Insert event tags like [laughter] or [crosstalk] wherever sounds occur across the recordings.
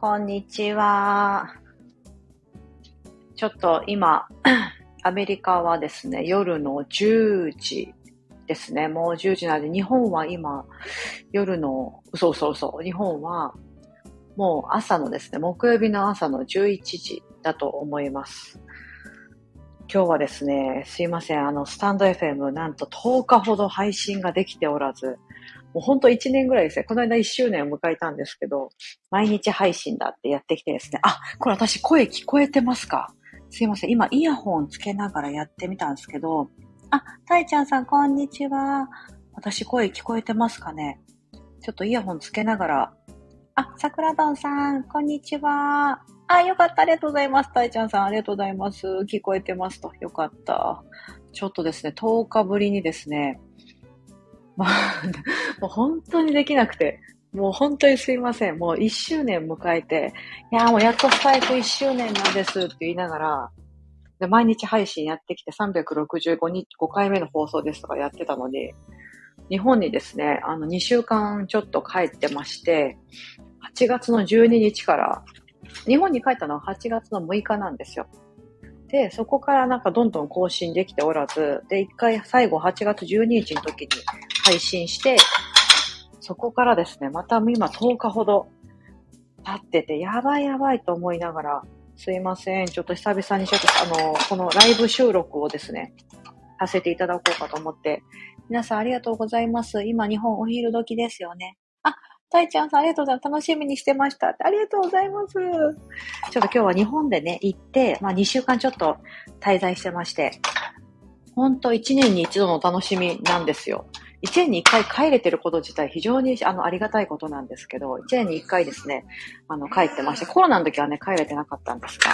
こんにちは。ちょっと今、[clears throat] アメリカはですね、夜の10時ですね。もう10時なので、日本は今、夜の、そうそうそう、日本はもう朝のですね、木曜日の朝の11時だと思います。今日はですね、すいません、あの、スタンド FM なんと10日ほど配信ができておらず、もうほんと1年ぐらいですね。この間1周年を迎えたんですけど、毎日配信だってやってきてですね。あ、これ私声聞こえてますか？すいません。今イヤホンつけながらやってみたんですけど、あ、たいちゃんさんこんにちは。私声聞こえてますかね？ちょっとイヤホンつけながら。あ、桜どんさん、こんにちは。あ、よかった。ありがとうございます。たいちゃんさん、ありがとうございます。聞こえてますと。よかった。ちょっとですね、10日ぶりにですね、[laughs] もう本当にできなくて、もう本当にすいません。もう1周年迎えて、いやもうやっとスタイフ1周年なんですって言いながら、で毎日配信やってきて365日、5回目の放送ですとかやってたのに、日本にですね、あの2週間ちょっと帰ってまして、8月の12日から、日本に帰ったのは8月の6日なんですよ。で、そこからなんかどんどん更新できておらず、で、一回最後8月12日の時に配信して、そこからですね、また今10日ほど経ってて、やばいやばいと思いながら、すいません。ちょっと久々にちょっとあの、このライブ収録をですね、させていただこうかと思って。皆さんありがとうございます。今日本お昼時ですよね。あ、たいちゃんさんありがとうございます。楽しみにしてました。ありがとうございます。ちょっと今日は日本でね、行って、まあ2週間ちょっと滞在してまして、ほんと1年に一度の楽しみなんですよ。1年に1回帰れてること自体非常にあのありがたいことなんですけど、1年に1回ですね、あの帰ってまして、コロナの時はね、帰れてなかったんですが、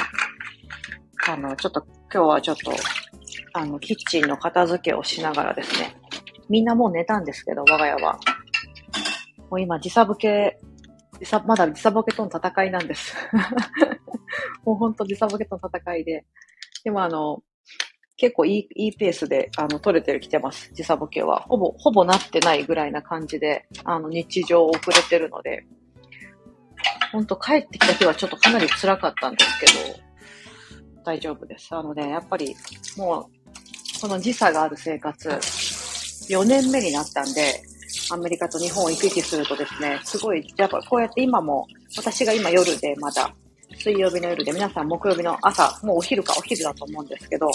あの、ちょっと今日はちょっと、あの、キッチンの片付けをしながらですね、みんなもう寝たんですけど、我が家は。もう今時差ボケ、時差、まだ時差ボケとの戦いなんです。[laughs] もうほんと時差ボケとの戦いで。でもあの、結構いい、いいペースで、あの、取れてる来てます。時差ボケは。ほぼ、ほぼなってないぐらいな感じで、あの、日常遅れてるので、ほんと帰ってきた日はちょっとかなり辛かったんですけど、大丈夫です。あのね、やっぱり、もう、この時差がある生活、4年目になったんで、アメリカと日本を行き来するとですね、すごい、やっぱこうやって今も、私が今夜でまだ、水曜日の夜で皆さん木曜日の朝、もうお昼かお昼だと思うんですけど、こ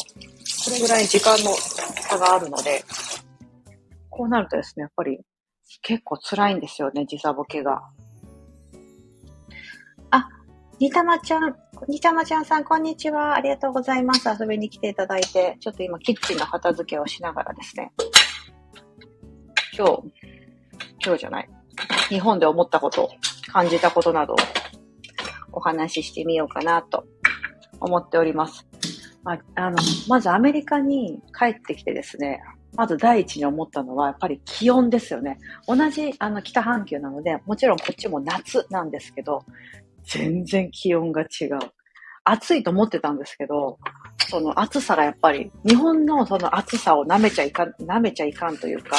れぐらい時間の差があるので、こうなるとですね、やっぱり結構辛いんですよね、時差ボケが。あ、にたまちゃん、にたまちゃんさん、こんにちは。ありがとうございます。遊びに来ていただいて、ちょっと今キッチンの片付けをしながらですね、今日、今日じゃない、日本で思ったこと、感じたことなどをお話ししてみようかなと思っております。まあ、あの、まずアメリカに帰ってきてですね、まず第一に思ったのは、やっぱり気温ですよね。同じ、あの、北半球なので、もちろんこっちも夏なんですけど、全然気温が違う。暑いと思ってたんですけど、その暑さがやっぱり、日本のその暑さを舐めちゃいかん、舐めちゃいかんというか、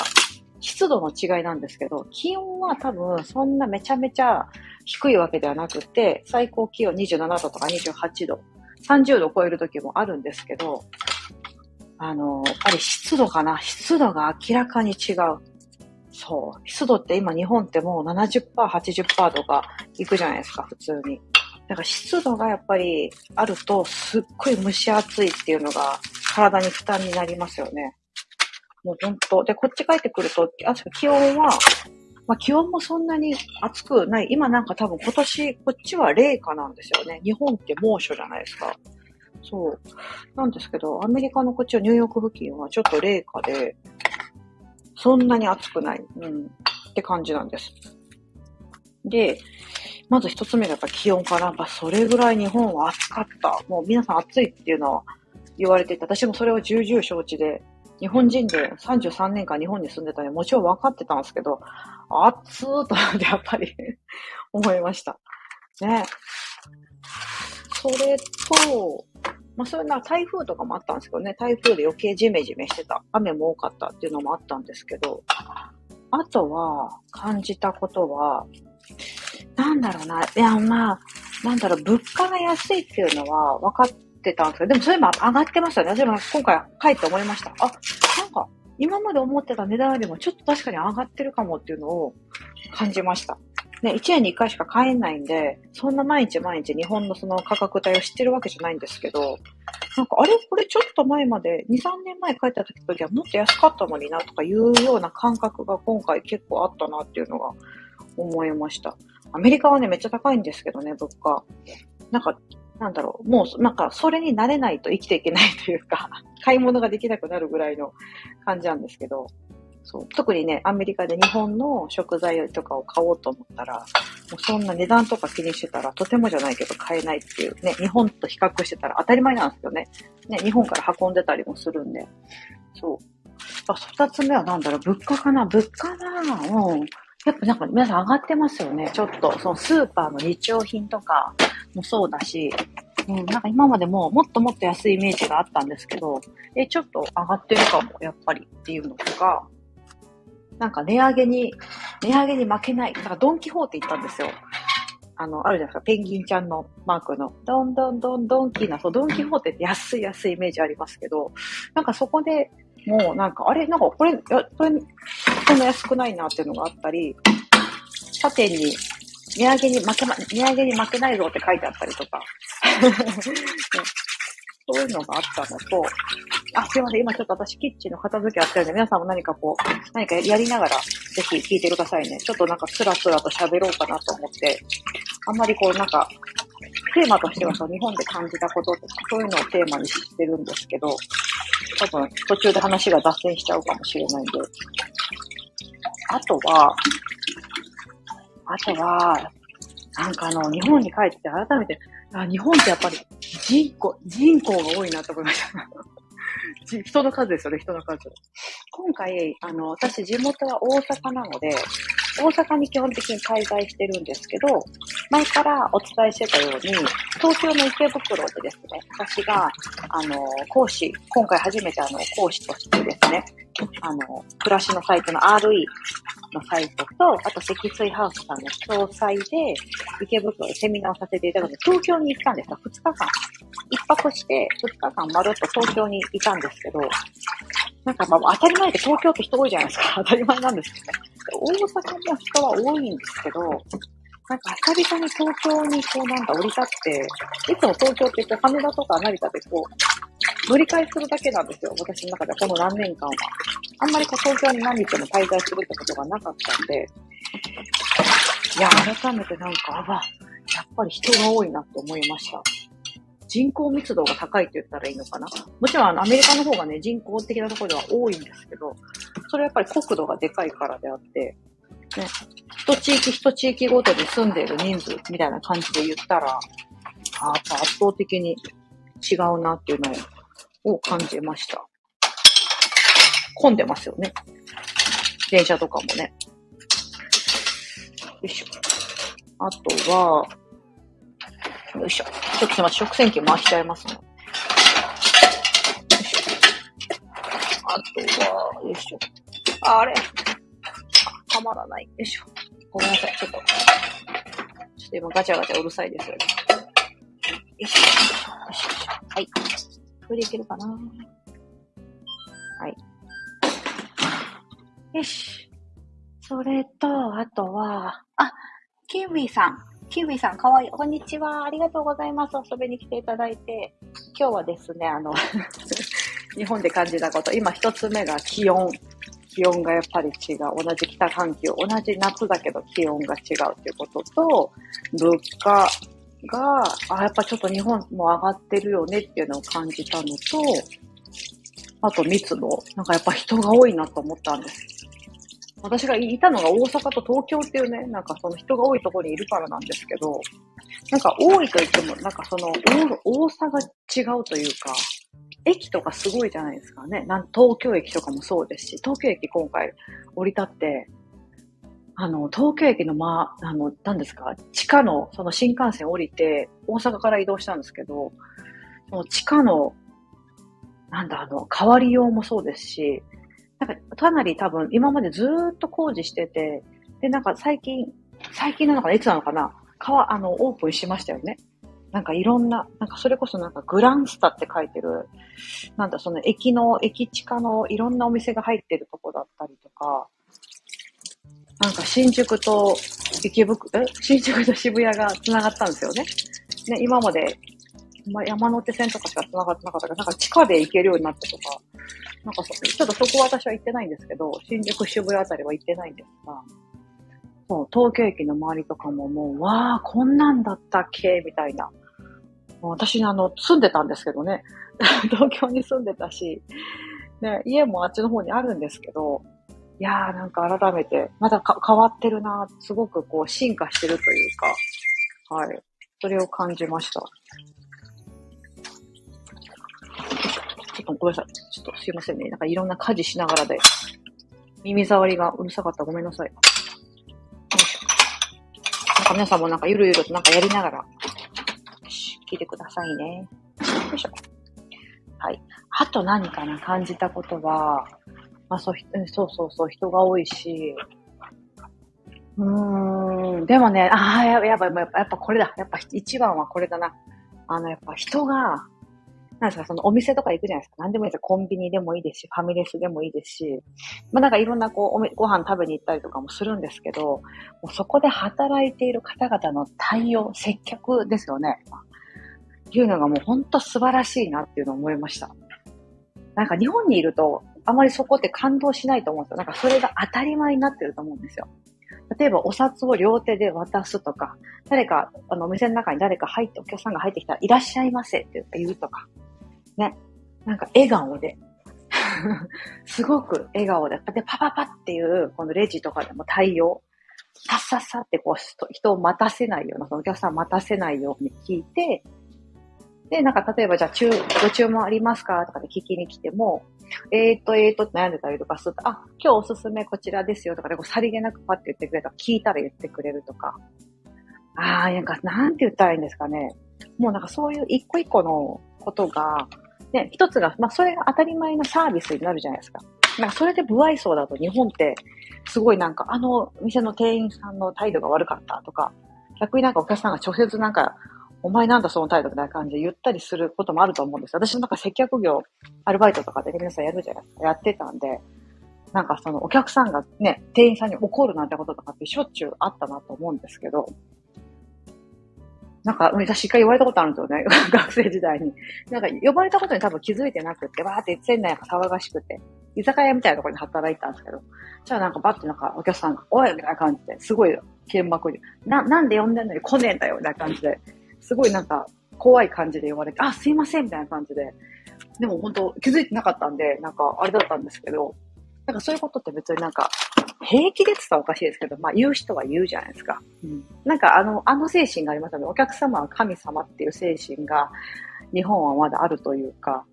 湿度の違いなんですけど、気温は多分そんなめちゃめちゃ低いわけではなくて、最高気温27度とか28度30度を超える時もあるんですけど、あの、やっぱり湿度かな？湿度が明らかに違う。そう。湿度って今日本ってもう70%、80%とか行くじゃないですか、普通に。だから湿度がやっぱりあるとすっごい蒸し暑いっていうのが体に負担になりますよね。もう本当。で、こっち帰ってくると、あ気温はまあ、気温もそんなに暑くない。今なんか多分今年、こっちは冷夏なんですよね。日本って猛暑じゃないですか。そう。なんですけど、アメリカのこっちはニューヨーク付近はちょっと冷夏で、そんなに暑くない。うん。って感じなんです。で、まず一つ目がやっぱ気温かな。やっぱそれぐらい日本は暑かった。もう皆さん暑いっていうのは言われていて、私もそれを重々承知で、日本人で33年間日本に住んでたので、もちろん分かってたんですけど、暑ーとってやっぱり [laughs] 思いました。ね。それと、まあそういうな台風とかもあったんですけどね、台風で余計ジメジメしてた。雨も多かったっていうのもあったんですけど、あとは感じたことは、なんだろうな。いや、まあ、なんだろう、物価が安いっていうのは分かってたんですけど、でもそれも上がってましたね。でも今回帰って思いました。あ、なんか、今まで思ってた値段よりもちょっと確かに上がってるかもっていうのを感じました。ね、1年に1回しか買えないんで、そんな毎日毎日日本のその価格帯を知ってるわけじゃないんですけど、なんか、あれこれちょっと前まで、2、3年前帰った時はもっと安かったのになとかいうような感覚が今回結構あったなっていうのが思いました。アメリカはね、めっちゃ高いんですけどね、物価。なんか、なんだろう、もう、なんか、それになれないと生きていけないというか、[laughs] 買い物ができなくなるぐらいの感じなんですけど、そう特にね、アメリカで日本の食材とかを買おうと思ったら、もうそんな値段とか気にしてたら、とてもじゃないけど買えないっていうね、日本と比較してたら当たり前なんですよね。ね、日本から運んでたりもするんで。そう。あ、二つ目はなんだろう、物価かな物価なうん。やっぱなんか皆さん上がってますよね。ちょっと、そのスーパーの日用品とかもそうだし、うん、なんか今までももっともっと安いイメージがあったんですけど、え、ちょっと上がってるかも、やっぱりっていうのとか、なんか値上げに、値上げに負けない。なんかドンキホーテ行ったんですよ。あの、あるじゃないですか。ペンギンちゃんのマークの、ドンドンドンドンキーな、そう、ドンキホーテって安い安いイメージありますけど、なんかそこでもうなんか、あれ？なんかこれ、やこれ、こんな安くないなっていうのがあったり、縦に、値上げに負けま、値上げに負けないぞって書いてあったりとか、[laughs] そういうのがあったのと、あ、すいません。今ちょっと私キッチンの片付けやってるんで、皆さんも何かこう、何かやりながら、ぜひ聞いてくださいね。ちょっとなんかスラスラと喋ろうかなと思って、あんまりこうなんか、テーマとしてはその日本で感じたこととか、そういうのをテーマにしてるんですけど、多分途中で話が脱線しちゃうかもしれないんで。あとは、あとは、なんかあの、日本に帰って改めて、あ日本ってやっぱり人口、人口が多いなと思いました。人の数ですよね、人の数。今回、あの、私地元は大阪なので、大阪に基本的に滞在してるんですけど、前からお伝えしてたように、東京の池袋でですね、私が、あの、講師、今回初めてあの、講師としてですね、あの、暮らしのサイトの RE のサイトと、あと積水ハウスさんの詳細で、池袋でセミナーをさせていただいて、東京に行ったんですよ。2日間。一泊して、2日間まるっと東京にいたんですけど、なんかまあ当たり前で東京って人多いじゃないですか。[laughs] 当たり前なんですけどね。大阪も人は多いんですけど、なんか久々に東京にこうなんか降り立って、いつも東京って言って羽田とか成田でこう、乗り換えするだけなんですよ。私の中ではこの何年間は。あんまりこう東京に何日も滞在するってことがなかったんで、いや、改めてなんか、あ、やっぱり人が多いなって思いました。人口密度が高いって言ったらいいのかな。もちろんあのアメリカの方がね、人口的なところでは多いんですけど、それはやっぱり国土がでかいからであって、ね、一地域一地域ごとに住んでいる人数みたいな感じで言ったら、あやっぱ圧倒的に違うなっていうのを感じました。混んでますよね。電車とかもね。よいしょ。あとは、よいしょ。ちょっとすいません。食洗機回しちゃいますね。よいしょ。あとは、よいしょ。あれまらない。よいしょ。ごめんなさい。ちょっと。ちょっと今ガチャガチャうるさいですよね。よいしょ。よいしょ。はい。これでいけるかなはい。よし。それと、あとは、あ、キウイさん。キウイさん、かわいい。こんにちは。ありがとうございます。遊びに来ていただいて。今日はですね、あの [laughs] 日本で感じたこと。今一つ目が気温。気温がやっぱり違う。同じ北環境。同じ夏だけど気温が違うっていうことと、物価が、あ、やっぱちょっと日本も上がってるよねっていうのを感じたのと、あと密度。なんかやっぱ人が多いなと思ったんです。私がいたのが大阪と東京っていうね、なんかその人が多いところにいるからなんですけど、なんか多いと言っても、なんかその多さが違うというか、駅とかすごいじゃないですかね。なん東京駅とかもそうですし、東京駅今回降り立って、あの、東京駅のまあ、の、何ですか、地下の、その新幹線降りて、大阪から移動したんですけど、その地下の、なんだ、あの、変わりようもそうですし、なんか、かなり多分、今までずっと工事してて、で、なんか最近、最近なのかな、いつなのかな、かわ、あの、オープンしましたよね。なんかいろんな、なんかそれこそなんかグランスタって書いてる、なんだその駅の、駅地下のいろんなお店が入ってるとこだったりとか、なんか新宿と池袋、え？新宿と渋谷が繋がったんですよね。ね、今まで、ま山手線とかしか繋がってなかったから、なんか地下で行けるようになったとか、なんかそ、ちょっとそこは私は行ってないんですけど、新宿渋谷あたりは行ってないんですが、そう、東京駅の周りとかももう、わあ、こんなんだったっけ？みたいな。私、あの、住んでたんですけどね。[laughs] 東京に住んでたし、ね、家もあっちの方にあるんですけど、いやーなんか改めて、まだ変わってるなすごくこう進化してるというか、はい。それを感じました。ちょっとごめんなさい。ちょっとすいませんね。なんかいろんな家事しながらで、耳障りがうるさかった。ごめんなさい。よいしょ。なんか皆さんもなんかゆるゆるとなんかやりながら、聞いてくださいね。よいしょ。はい。あと何かな感じたことは、まあそう、そうそうそう、人が多いし、うーん、でもね、ああ、やばい、やばい、やっぱこれだ。やっぱ一番はこれだな。あの、やっぱ人が、なんですか、そのお店とか行くじゃないですか。何でもいいですコンビニでもいいですし、ファミレスでもいいですし、まあなんかいろんなこう、おめご飯食べに行ったりとかもするんですけど、もうそこで働いている方々の対応、接客ですよね。いうのがもう本当素晴らしいなっていうのを思いました。なんか日本にいると、あまりそこって感動しないと思うんですよ。なんかそれが当たり前になってると思うんですよ。例えばお札を両手で渡すとか、誰か、あの、お店の中に誰か入って、お客さんが入ってきたら、いらっしゃいませって言うとか、ね。なんか笑顔で、[laughs] すごく笑顔で、で、パパパっていう、このレジとかでも対応、さっさっさってこう、人を待たせないような、そのお客さんを待たせないように聞いて、で、なんか例えばじゃあ注、ご注文ありますか？とかで聞きに来ても、えーと、えーとって悩んでたりとかすると、あ、今日おすすめこちらですよとかで、こうさりげなくパッて言ってくれたら、聞いたら言ってくれるとか。ああ、なんか、なんて言ったらいいんですかね。もうなんかそういう一個一個のことが、ね、一つが、まあそれが当たり前のサービスになるじゃないですか。なんかそれで不愛想だと日本って、すごいなんか、あの店の店員さんの態度が悪かったとか、逆になんかお客さんが直接なんか、お前なんだその態度みたいな感じで言ったりすることもあると思うんです。私もなんか接客業、アルバイトとかで皆さんやるじゃないですか。やってたんで、なんかそのお客さんがね、店員さんに怒るなんてこととかってしょっちゅうあったなと思うんですけど、なんか、私一回言われたことあるんですよね。[laughs] 学生時代に。なんか、呼ばれたことに多分気づいてなくて、わーって店内が騒がしくて、居酒屋みたいなところに働いたんですけど、じゃあなんかバッてなんかお客さんが、おいみたいな感じで、すごい剣幕に、な、なんで呼んでんのに来ねえんだよみたいな感じで、すごいなんか怖い感じで呼ばれて、あ、すいませんみたいな感じで。でも本当気づいてなかったんで、なんかあれだったんですけど、なんかそういうことって別になんか、平気でって言ったらおかしいですけど、まあ言う人は言うじゃないですか。うん、なんかあの、あの精神がありますよね。お客様は神様っていう精神が日本はまだあるというか、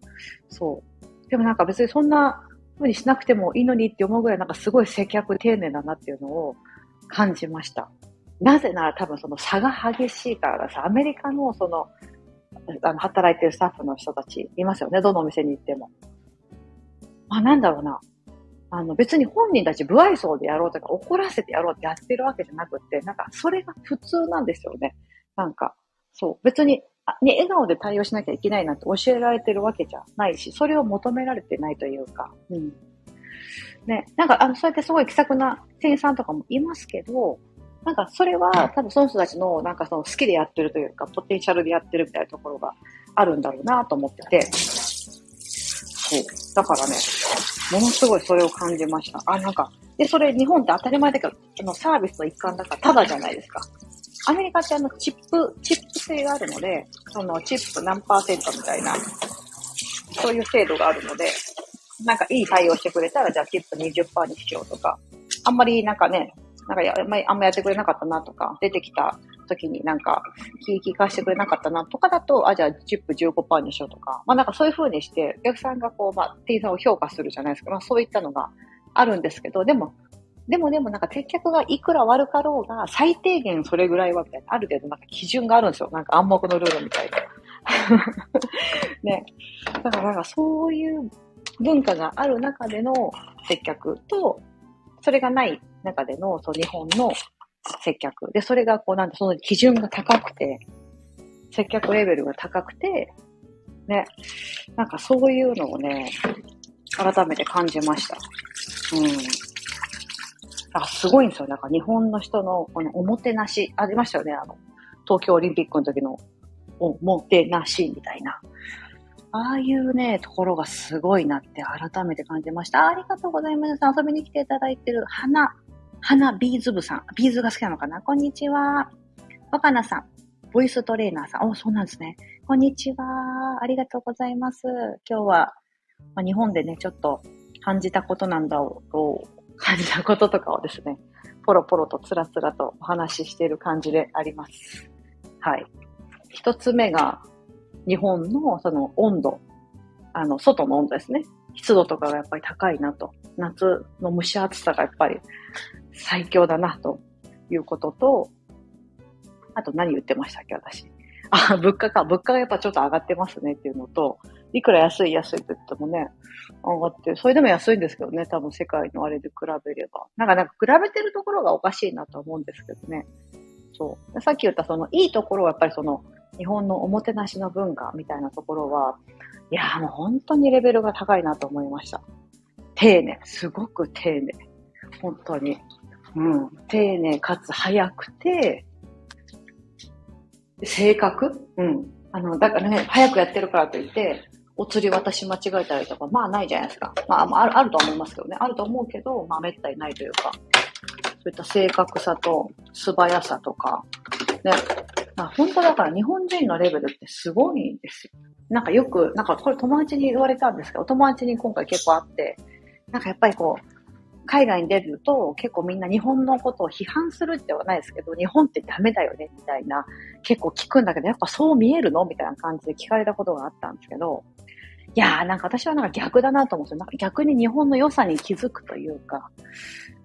そう。でもなんか別にそんな風にしなくてもいいのにって思うぐらいなんかすごい接客丁寧だなっていうのを感じました。なぜなら多分その差が激しいからさ、アメリカのその、あの、働いてるスタッフの人たちいますよね、どのお店に行っても。まあなんだろうな。あの別に本人たち不愛想でやろうとか怒らせてやろうってやってるわけじゃなくて、なんかそれが普通なんですよね。なんか、そう。別に、ね、笑顔で対応しなきゃいけないなんて教えられてるわけじゃないし、それを求められてないというか、うん。ね、なんか、あの、そうやってすごい気さくな店員さんとかもいますけど、なんかそれは多分その人たちのなんかその好きでやってるというか、ポテンシャルでやってるみたいなところがあるんだろうなと思ってて、そう。だからね、ものすごいそれを感じました。あ、なんか、で、それ日本って当たり前だけど、あのサービスの一環だからタダじゃないですか。アメリカってあのチップ、チップ制があるので、そのチップ何パーセントみたいな、そういう制度があるので、なんかいい対応してくれたら、じゃあチップ20%にしようとか、あんまりなんかね、なんかや、あんまやってくれなかったなとか、出てきた時になんか気利かしてくれなかったなとかだと、あ、じゃあチップ15%にしようとか、まあなんかそういう風にして、お客さんがこう、まあ、店員さんを評価するじゃないですか。まあそういったのがあるんですけど、でも、でもでもなんか接客がいくら悪かろうが、最低限それぐらいはみたいな、ある程度なんか基準があるんですよ。なんか暗黙のルールみたいな。[laughs] ね。だからなんかそういう文化がある中での接客と、それがない中での、そう、日本の接客。で、それがこうなんて、その基準が高くて、接客レベルが高くて、ね、なんかそういうのをね、改めて感じました。うん。あ、すごいんですよ。なんか日本の人のこのおもてなし、ありましたよね。あの、東京オリンピックの時のおもてなしみたいな。ああいうね、ところがすごいなって改めて感じました。ありがとうございます。遊びに来ていただいてる花、花ビーズ部さん。ビーズが好きなのかな？こんにちは。若菜さん。ボイストレーナーさん。お、そうなんですね。こんにちは。ありがとうございます。今日は、まあ、日本でね、ちょっと感じたことなんだろう、感じたこととかをですね、ポロポロとつらつらとお話ししている感じであります。はい。一つ目が、日本のその温度、あの、外の温度ですね。湿度とかがやっぱり高いなと。夏の蒸し暑さがやっぱり最強だなということと、あと何言ってましたっけ、私。あ、物価か。物価がやっぱちょっと上がってますねっていうのと、いくら安い安いと言ってもね、上がって、それでも安いんですけどね、多分世界のあれで比べれば。なんかなんか比べてるところがおかしいなと思うんですけどね。そう。さっき言ったそのいいところはやっぱりその日本のおもてなしの文化みたいなところは、いやーもう本当にレベルが高いなと思いました。丁寧。すごく丁寧。本当に。うん。丁寧かつ早くて、正確うん。あの、だからね、早くやってるからといって、お釣り渡し間違えたりとか、まあないじゃないですか。まあ、あるあると思いますけどね。あると思うけど、まあめったにないというか、そういった正確さと素早さとか、ね。まあ本当だから日本人のレベルってすごいんですよ。なんかよく、なんかこれ友達に言われたんですけど、友達に今回結構あって、なんかやっぱりこう、海外に出ると結構みんな日本のことを批判するってはないですけど、日本ってダメだよねみたいな結構聞くんだけど、やっぱそう見えるの？みたいな感じで聞かれたことがあったんですけど、いやーなんか私はなんか逆だなと思うんですよ。なんか逆に日本の良さに気づくというか、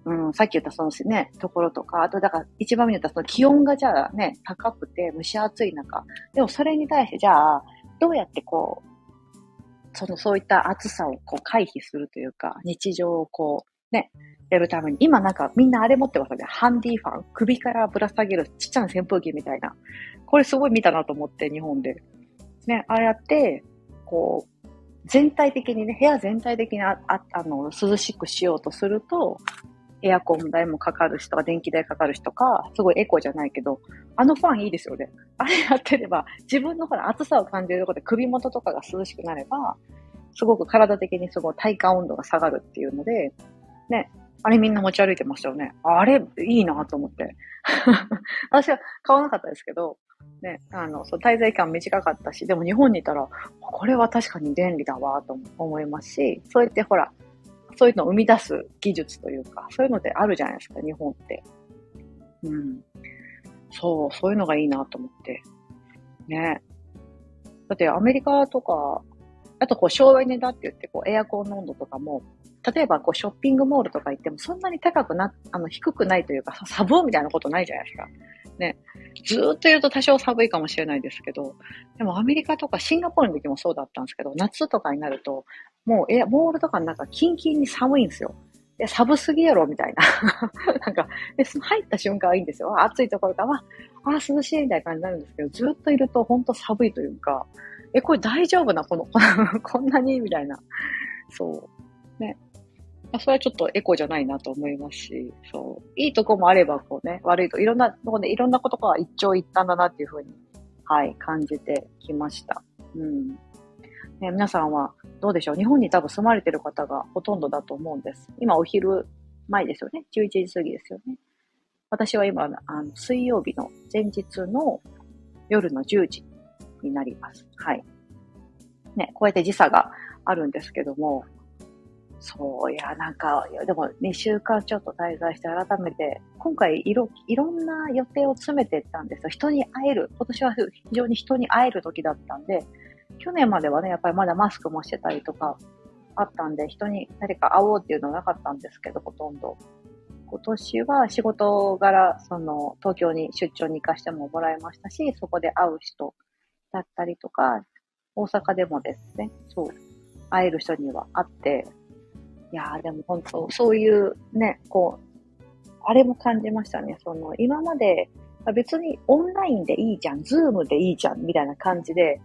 うん、さっき言ったそのね、ところとか、あとだから一番目に言ったその気温がじゃあね、高くて蒸し暑い中、でもそれに対してじゃあ、どうやってこう、そのそういった暑さをこう回避するというか、日常をこう、ね、やるために、今なんかみんなあれ持ってますよね。ハンディファン。首からぶら下げるちっちゃな扇風機みたいな。これすごい見たなと思って、日本で。ね、ああやって、こう、全体的にね、部屋全体的にああの涼しくしようとすると、エアコン代もかかるしとか、電気代かかるしとか、すごいエコじゃないけど、あのファンいいですよね。あれやってれば、自分のほら暑さを感じるとことで首元とかが涼しくなれば、すごく体的にすごい体感温度が下がるっていうので、ね、あれみんな持ち歩いてましたよね。あれ、いいなと思って。[laughs] 私は買わなかったですけど、ね、あの、そう、滞在感短かったし、でも日本にいたら、これは確かに便利だわ、と思いますし、そうやってほら、そういうのを生み出す技術というか、そういうのってあるじゃないですか、日本って。うん。そう、そういうのがいいなと思って。ね。だってアメリカとか、あとこう省エネだって言って、こうエアコンの温度とかも、例えばこうショッピングモールとか行ってもそんなに高くな、あの低くないというか、寒みたいなことないじゃないですか。ね。ずーっと言うと多少寒いかもしれないですけど、でもアメリカとかシンガポールの時もそうだったんですけど、夏とかになると、もうえ、モールとかの中キンキンに寒いんですよ。で、寒すぎやろみたいな。[laughs] なんか、で、その入った瞬間はいいんですよ。暑いところから、あ、あ涼しいみたいな感じになるんですけど、ずっといると本当寒いというか、え、これ大丈夫なこの、[laughs] こんなに？みたいな。そう。ね。まあ、それはちょっとエコじゃないなと思いますし、そう。いいとこもあれば、こうね、悪いと、いろんなとこで、いろんなことが一長一短だなっていうふうに、はい、感じてきました。うん。ね、皆さんはどうでしょう？日本に多分住まれてる方がほとんどだと思うんです。今お昼前ですよね？11時過ぎですよね？私は今、あの、水曜日の前日の夜の10時になります。はい。ね、こうやって時差があるんですけども、そう、いや、なんか、でも2週間ちょっと滞在して改めて、今回いろ、いろんな予定を詰めていったんですよ。人に会える。今年は非常に人に会える時だったんで、去年まではね、やっぱりまだマスクもしてたりとかあったんで、人に誰か会おうっていうのはなかったんですけど、ほとんど。今年は仕事柄、その、東京に出張に行かしてももらいましたし、そこで会う人だったりとか、大阪でもですね、そう、会える人には会って、いやーでも本当、そういうね、こう、あれも感じましたね。その、今まで、別にオンラインでいいじゃん、ズームでいいじゃん、みたいな感じで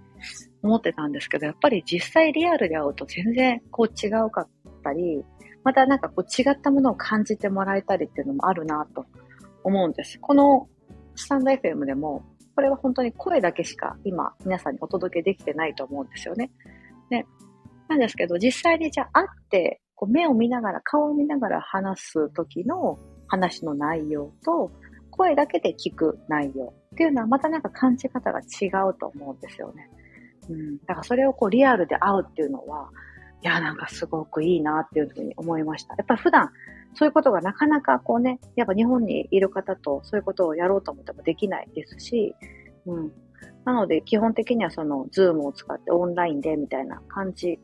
思ってたんですけど、やっぱり実際リアルで会うと全然こう違うかったり、またなんかこう違ったものを感じてもらえたりっていうのもあるなと思うんです。このスタンド FM でも、これは本当に声だけしか今皆さんにお届けできてないと思うんですよね。ね。なんですけど、実際にじゃあ会って、こう目を見ながら、顔を見ながら話す時の話の内容と、声だけで聞く内容っていうのはまたなんか感じ方が違うと思うんですよね。うん。だからそれをこうリアルで会うっていうのは、いや、なんかすごくいいなっていうふうに思いました。やっぱ普段そういうことがなかなかこうね、やっぱ日本にいる方とそういうことをやろうと思ってもできないですし、うん。なので基本的にはそのズームを使ってオンラインでみたいな感じ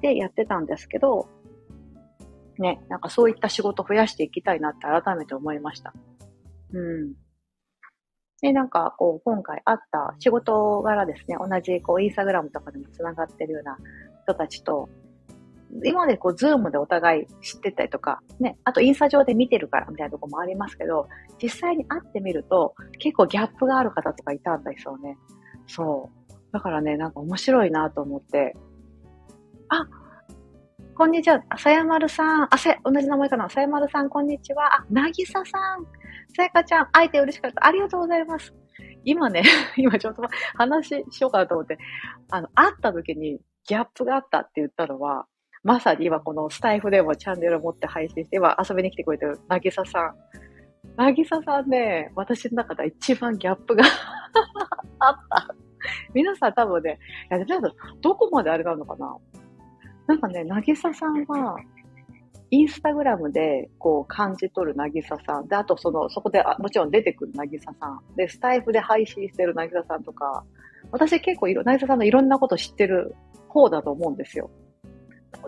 でやってたんですけど、ね、なんかそういった仕事を増やしていきたいなって改めて思いました。うん。で、なんか、こう、今回会った仕事柄ですね、同じ、こう、インスタグラムとかでも繋がってるような人たちと、今までこう、ズームでお互い知ってたりとか、ね、あとインスタ上で見てるからみたいなとこもありますけど、実際に会ってみると、結構ギャップがある方とかいたんですよね。そう。だからね、なんか面白いなと思って、あ、こんにちは。さやまるさん。あ、さ同じ名前かな。さやまるさん、こんにちは。あ、なぎささん。さやかちゃん、会えて嬉しかった。ありがとうございます。今ね、[laughs] 今ちょっと話しようかなと思って、あの、会った時にギャップがあったって言ったのは、まさに今このスタイフでもチャンネルを持って配信して、今遊びに来てくれてるなぎささん。なぎささんね、私の中で一番ギャップが [laughs] あった。皆さん多分ね、いや、どこまであれなのかななんかね、なぎささんは、インスタグラムでこう感じ取るなぎささん。で、あとその、そこでもちろん出てくるなぎささん。で、スタイフで配信してるなぎささんとか、私結構いろ、なぎささんのいろんなこと知ってる方だと思うんですよ。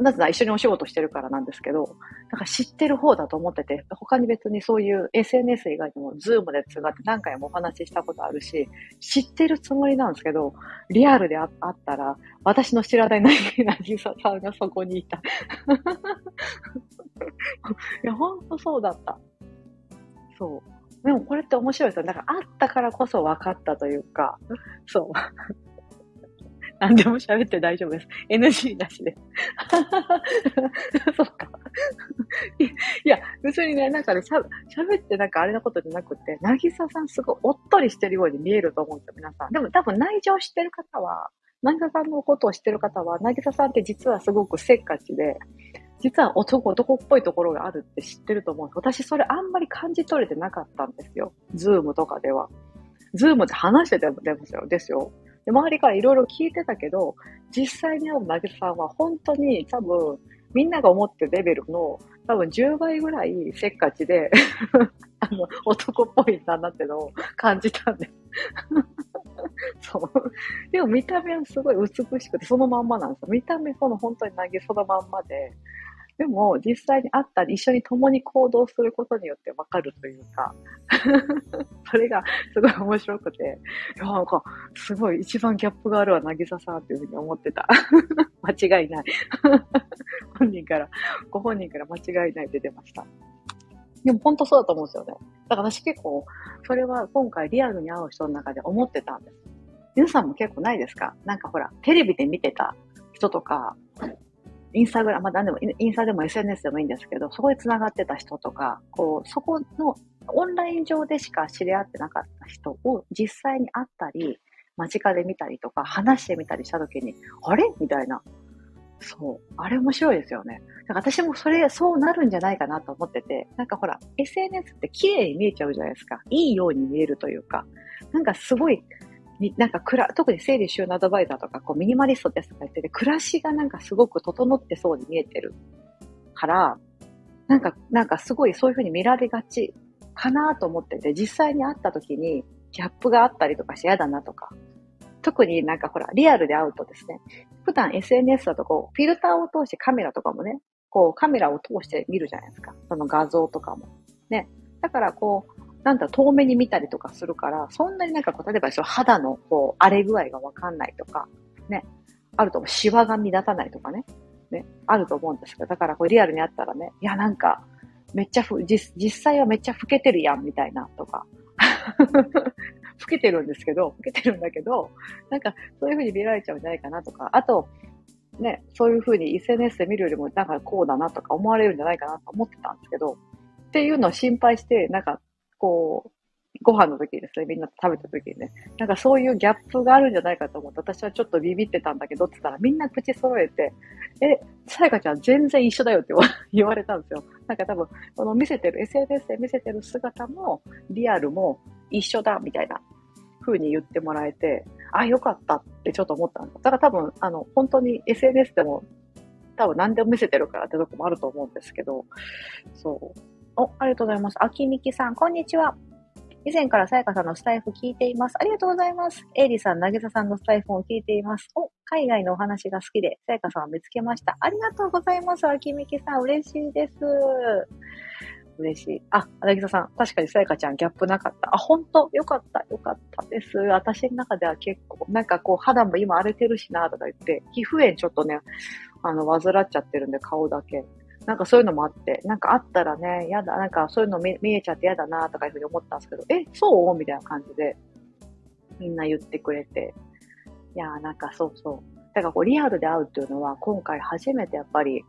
なぜなら一緒にお仕事してるからなんですけど、なんか知ってる方だと思ってて、他に別にそういう SNS 以外でもズームでつがって何回もお話ししたことあるし、知ってるつもりなんですけど、リアルであったら、私の知らないなぎささんがそこにいた。[laughs] いや、ほんとそうだった。そう。でもこれって面白いですよ。だからあったからこそ分かったというか、そう。何でも喋って大丈夫です。NG なしで。そっか。いや、別にね、なんかね、喋ってなんかあれなことじゃなくて、なぎささんすごいおっとりしてるように見えると思うんですよ、皆さん。でも多分内情知ってる方は、なぎささんのことを知ってる方は、なぎささんって実はすごくせっかちで、実は男、男っぽいところがあるって知ってると思うんです。私それあんまり感じ取れてなかったんですよ。ズームとかでは。ズームで話しててもですよ。ですよ。で、周りからいろいろ聞いてたけど、実際に会うなぎさんは本当に多分、みんなが思ってるレベルの多分10倍ぐらいせっかちで [laughs] あの、男っぽいんだなってのを感じたんで。[laughs] そう。でも見た目はすごい美しくて、そのまんまなんですよ。見た目その本当に投げそのまんまで、でも実際に会ったり一緒に共に行動することによってわかるというか [laughs] それがすごい面白くて、いや、なんか、すごい一番ギャップがあるわ、なぎささんっていうふうに思ってた。[laughs] 間違いない [laughs] 本人から、ご本人から間違いないって出ました。でも本当そうだと思うんですよね。だから私結構、それは今回リアルに会う人の中で思ってたんです。皆さんも結構ないですか？なんかほら、テレビで見てた人とか、インスタグラム、まあ何でも、インスタでも SNS でもいいんですけど、そこで繋がってた人とか、こう、そこのオンライン上でしか知り合ってなかった人を実際に会ったり、間近で見たりとか、話してみたりした時に、あれ？みたいな。そう。あれ面白いですよね。だから私もそれ、そうなるんじゃないかなと思ってて、なんかほら、SNS って綺麗に見えちゃうじゃないですか。いいように見えるというか、なんかすごい、なんかくら、特に整理収納アドバイザーとか、こうミニマリストですとか言ってて、暮らしがなんかすごく整ってそうに見えてるから、なんか、なんかすごいそういう風に見られがちかなと思ってて、実際に会った時にギャップがあったりとかして嫌だなとか、特になんかほら、リアルで会うとですね、普段 SNS だとこう、フィルターを通してカメラとかもね、こう、カメラを通して見るじゃないですか。その画像とかも。ね。だからこう、なんだ、遠目に見たりとかするから、そんなになんかこう、例えばその肌のこう、荒れ具合がわかんないとか、ね。あると思う。シワが目立たないとかね。ね。あると思うんですけど、だからこう、リアルにあったらね、いや、なんか、めっちゃふ、実、実際はめっちゃ老けてるやん、みたいな、とか。[laughs] 老けてるんですけど、老けてるんだけど、なんか、そういう風に見られちゃうんじゃないかなとか、あと、ね、そういう風に SNS で見るよりも、なんかこうだなとか思われるんじゃないかなと思ってたんですけど、っていうのを心配して、なんか、こう、ご飯の時にですね、みんな食べた時にね、なんかそういうギャップがあるんじゃないかと思って、私はちょっとビビってたんだけど、って言ったらみんな口揃えて、え、さやかちゃん全然一緒だよって [laughs] 言われたんですよ。なんか多分、この見せてる、SNS で見せてる姿も、リアルも一緒だ、みたいな風に言ってもらえて、あ、よかったってちょっと思ったんです。だから多分、あの、本当に SNS でも、多分何でも見せてるからってとこもあると思うんですけど、そう。お、ありがとうございます。あきみきさん、こんにちは。以前からさやかさんのスタイフ聞いています。ありがとうございます。エイリさん、なぎささんのスタイフを聞いています。お、海外のお話が好きで、さやかさんを見つけました。ありがとうございます。あきみきさん、嬉しいです。嬉しい。あ、なぎささん、確かにさやかちゃんギャップなかった。あ、ほんとよかった、よかったです。私の中では結構、なんかこう、肌も今荒れてるしな、とか言って、皮膚炎ちょっとね、あの、患っちゃってるんで、顔だけ。なんかそういうのもあって、なんかあったらね、やだ、なんかそういうの見見えちゃってやだなとかいうふうに思ったんですけど、え、そう？みたいな感じで、みんな言ってくれて。いやーなんかそうそう。だからこうリアルで会うっていうのは今回初めてやっぱり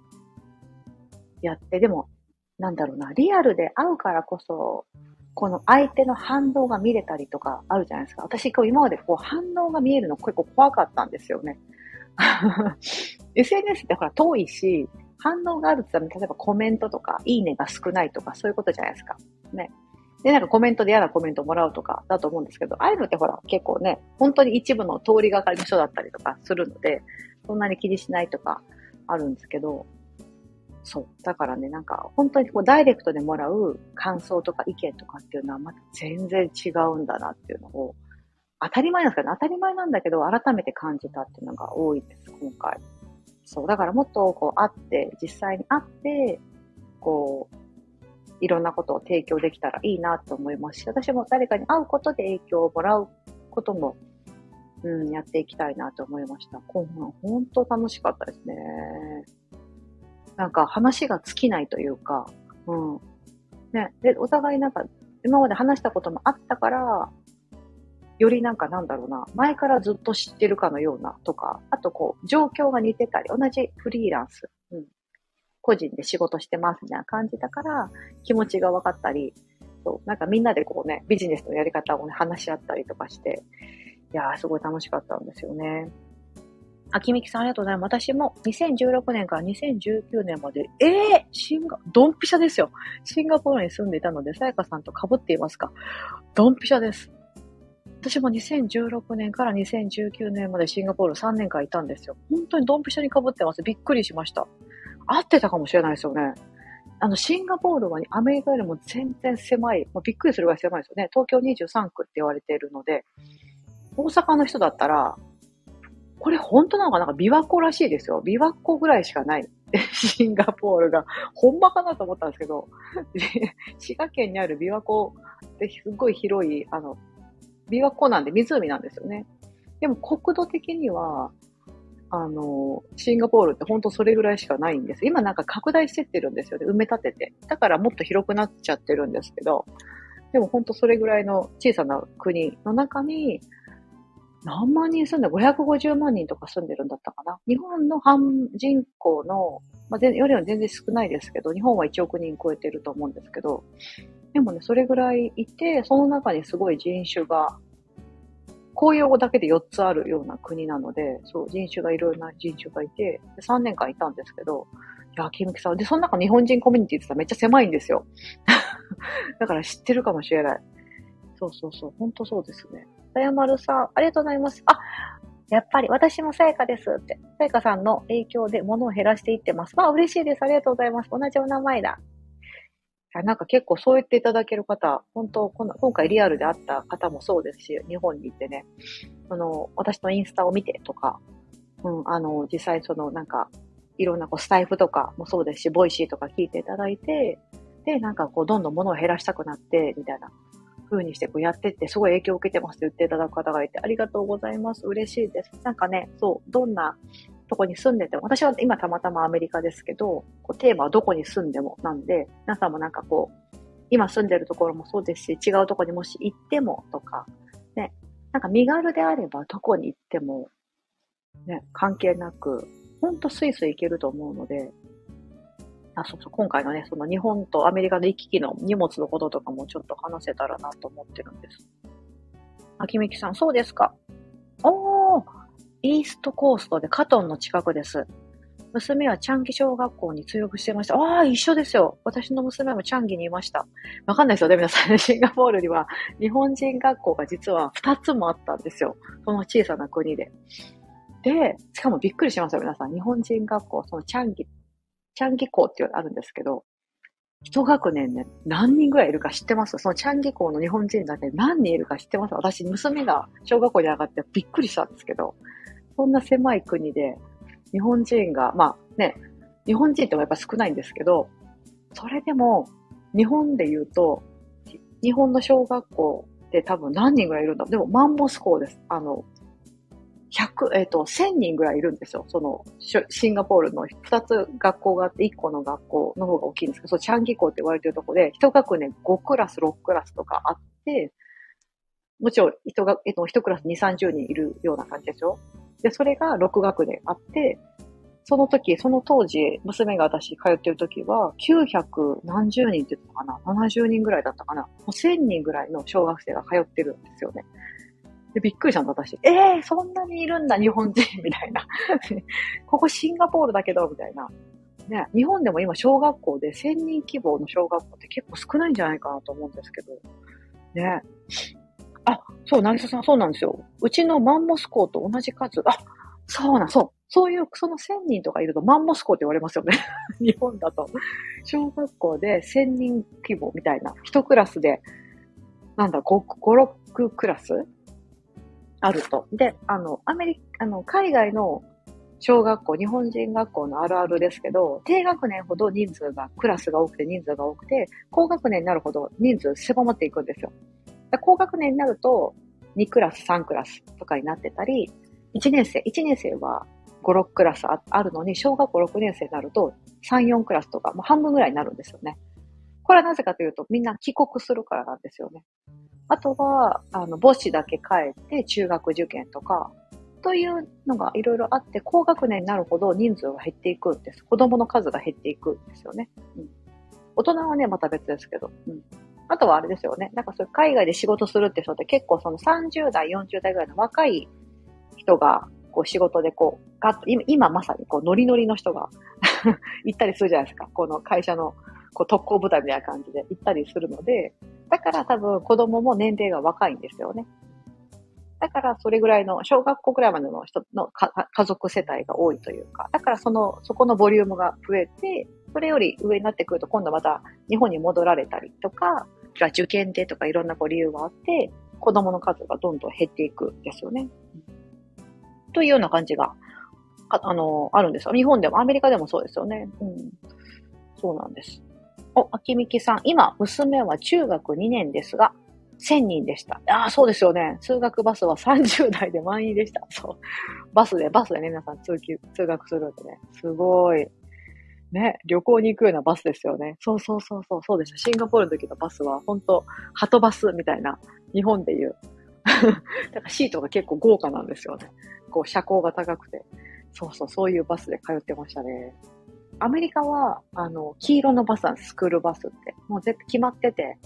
やって、でも、なんだろうな、リアルで会うからこそ、この相手の反応が見れたりとかあるじゃないですか。私今日今までこう反応が見えるの結構怖かったんですよね。[laughs] SNS ってほら遠いし、反応があるって言ったら、例えばコメントとか、いいねが少ないとか、そういうことじゃないですか。ね。で、なんかコメントで嫌なコメントもらうとかだと思うんですけど、ああいうのってほら、結構ね、本当に一部の通りがかりの人だったりとかするので、そんなに気にしないとかあるんですけど、そう。だからね、なんか、本当にこう、ダイレクトでもらう感想とか意見とかっていうのはまた全然違うんだなっていうのを、当たり前なんですけど、当たり前なんだけど、改めて感じたっていうのが多いです、今回。そう、だからもっとこう会って、実際に会って、こう、いろんなことを提供できたらいいなと思いますし、私も誰かに会うことで影響をもらうことも、うん、やっていきたいなと思いました。今晩、本当楽しかったですね。なんか話が尽きないというか、うん。ね、で、お互いなんか、今まで話したこともあったから、よりなんかなんだろうな、前からずっと知ってるかのようなとか、あとこう、状況が似てたり、同じフリーランス、うん、個人で仕事してますみたいな感じだから、気持ちが分かったり、そう、なんかみんなでこうね、ビジネスのやり方をね、話し合ったりとかして、いやー、すごい楽しかったんですよね。あきみきさんありがとうございます。私も2016年から2019年まで、ええー、シンガ、ドンピシャですよ。シンガポールに住んでいたので、さやかさんと被っていますかドンピシャです。私も2016年から2019年までシンガポール3年間いたんですよ。本当にドンピシャに被ってます。びっくりしました。合ってたかもしれないですよね。あの、シンガポールはアメリカよりも全然狭い、まあ、びっくりするぐらい狭いですよね。東京23区って言われているので、大阪の人だったら、これ本当なのかなんか琵琶湖らしいですよ。琵琶湖ぐらいしかない。[laughs] シンガポールが。ほんまかなと思ったんですけど、滋賀県にある琵琶湖ってすごい広い、あの、琵琶湖なんで湖なんですよね。でも国土的には、あの、シンガポールって本当それぐらいしかないんです。今なんか拡大してってるんですよね。埋め立てて。だからもっと広くなっちゃってるんですけど、でも本当それぐらいの小さな国の中に、何万人住んで、550万人とか住んでるんだったかな。日本の半人口の、まあ、よりは全然少ないですけど、日本は1億人超えてると思うんですけど、でもね、それぐらいいて、その中にすごい人種が、公用語だけで4つあるような国なので、そう、人種がいろいろな人種がいて、3年間いたんですけど、いや、キムキさん。で、その中日本人コミュニティって言ったらめっちゃ狭いんですよ。[laughs] だから知ってるかもしれない。そうそうそう。ほんとそうですね。さやまるさん、ありがとうございます。あ、やっぱり私もさやかですって。さやかさんの影響で物を減らしていってます。まあ嬉しいです。ありがとうございます。同じお名前だ。なんか結構そう言っていただける方、本当この、今回リアルで会った方もそうですし、日本に行ってね、あの、私のインスタを見てとか、うん、あの、実際そのなんか、いろんなこうスタイフとかもそうですし、ボイシーとか聞いていただいて、で、なんかこう、どんどん物を減らしたくなって、みたいな風にしてこうやってって、すごい影響を受けてますって言っていただく方がいて、ありがとうございます。嬉しいです。なんかね、そう、どんなとこに住んでても、私は今たまたまアメリカですけど、こうテーマはどこに住んでもなんで、皆さんもなんかこう、今住んでるところもそうですし、違うところにもし行ってもとか、ね、なんか身軽であればどこに行っても、ね、関係なく、ほんとスイスイ行けると思うので、あ、そうそう、今回のね、その日本とアメリカの行き来の荷物のこととかもちょっと話せたらなと思ってるんです。秋みきさん、そうですか。おー、イーストコーストでカトンの近くです。娘はチャンギ小学校に通学してました。ああ、一緒ですよ。私の娘もチャンギにいました。わかんないですよね、皆さん。[laughs] シンガポールには日本人学校が実は2つもあったんですよ。その小さな国で。で、しかもびっくりしますよ、皆さん。日本人学校、そのチャンギ、チャンギ校っていうのがあるんですけど、一学年ね、何人ぐらいいるか知ってます？そのチャンギ校の日本人だけ何人いるか知ってます？私、娘が小学校に上がってびっくりしたんですけど、そんな狭い国で、日本人が、まあね、日本人ってやっぱ少ないんですけど、それでも、日本で言うと、日本の小学校って多分何人ぐらいいるんだでもマンモス校です。あの、100、えっ、ー、と、1000人ぐらいいるんですよ。その、シンガポールの2つ学校があって、1個の学校の方が大きいんですけど、そチャンギ校って言われてるとこで、1学年5クラス、6クラスとかあって、もちろん1が、えっ、と、1クラス2、30人いるような感じでしょで、それが6学年あって、その時、その当時、娘が私通ってる時は、900何十人って言ったかな ?70 人ぐらいだったかな？もう ?1000 人ぐらいの小学生が通ってるんですよね。で、びっくりしたんだ、私。ええー、そんなにいるんだ、日本人みたいな。[laughs] ここシンガポールだけど、みたいな。ね、日本でも今小学校で1000人規模の小学校って結構少ないんじゃないかなと思うんですけど。ね。あ、そう、なぎささん、そうなんですよ。うちのマンモス校と同じ数。あ、そうな、そう。そういう、その1000人とかいるとマンモス校って言われますよね。[laughs] 日本だと。小学校で1000人規模みたいな。一クラスで、なんだ、5、5、6クラス？あると。で、あの、アメリカ、あの、海外の小学校、日本人学校のあるあるですけど、低学年ほど人数が、クラスが多くて人数が多くて、高学年になるほど人数狭まっていくんですよ。高学年になると、2クラス、3クラスとかになってたり、1年生、1年生は5、6クラスあるのに、小学校6年生になると3、4クラスとか、もう半分ぐらいになるんですよね。これはなぜかというと、みんな帰国するからなんですよね。あとは、あの、母子だけ帰って中学受験とか、というのがいろいろあって、高学年になるほど人数が減っていくんです。子供の数が減っていくんですよね。うん、大人はね、また別ですけど。うんあとはあれですよね。なんかそう海外で仕事するって人って結構その30代、40代ぐらいの若い人がこう仕事でこう、ガッと、今今まさにこうノリノリの人が [laughs] 行ったりするじゃないですか。この会社のこう特攻部隊みたいな感じで行ったりするので、だから多分子供も年齢が若いんですよね。だからそれぐらいの、小学校ぐらいまでの人の家族世帯が多いというか、だからその、そこのボリュームが増えて、それより上になってくると今度また日本に戻られたりとか、が受験でとかいろんなこう理由があって、子供の数がどんどん減っていくんですよね。というような感じが、あの、あるんですよ。日本でも、アメリカでもそうですよね。うん。そうなんです。お、秋みきさん、今、娘は中学2年ですが、1000人でした。ああ、そうですよね。通学バスは30代で満員でした。そう。バスで、バスでね、皆さん通勤、通学するんでね。すごい。ね、旅行に行くようなバスですよね。そうそうそうそう、そうでした。シンガポールの時のバスは、本当ハトバスみたいな、日本でいう。[laughs] だからシートが結構豪華なんですよね。こう、車高が高くて。そうそう、そういうバスで通ってましたね。アメリカは、あの、黄色のバスなんです、スクールバスって。もう絶対決まってて、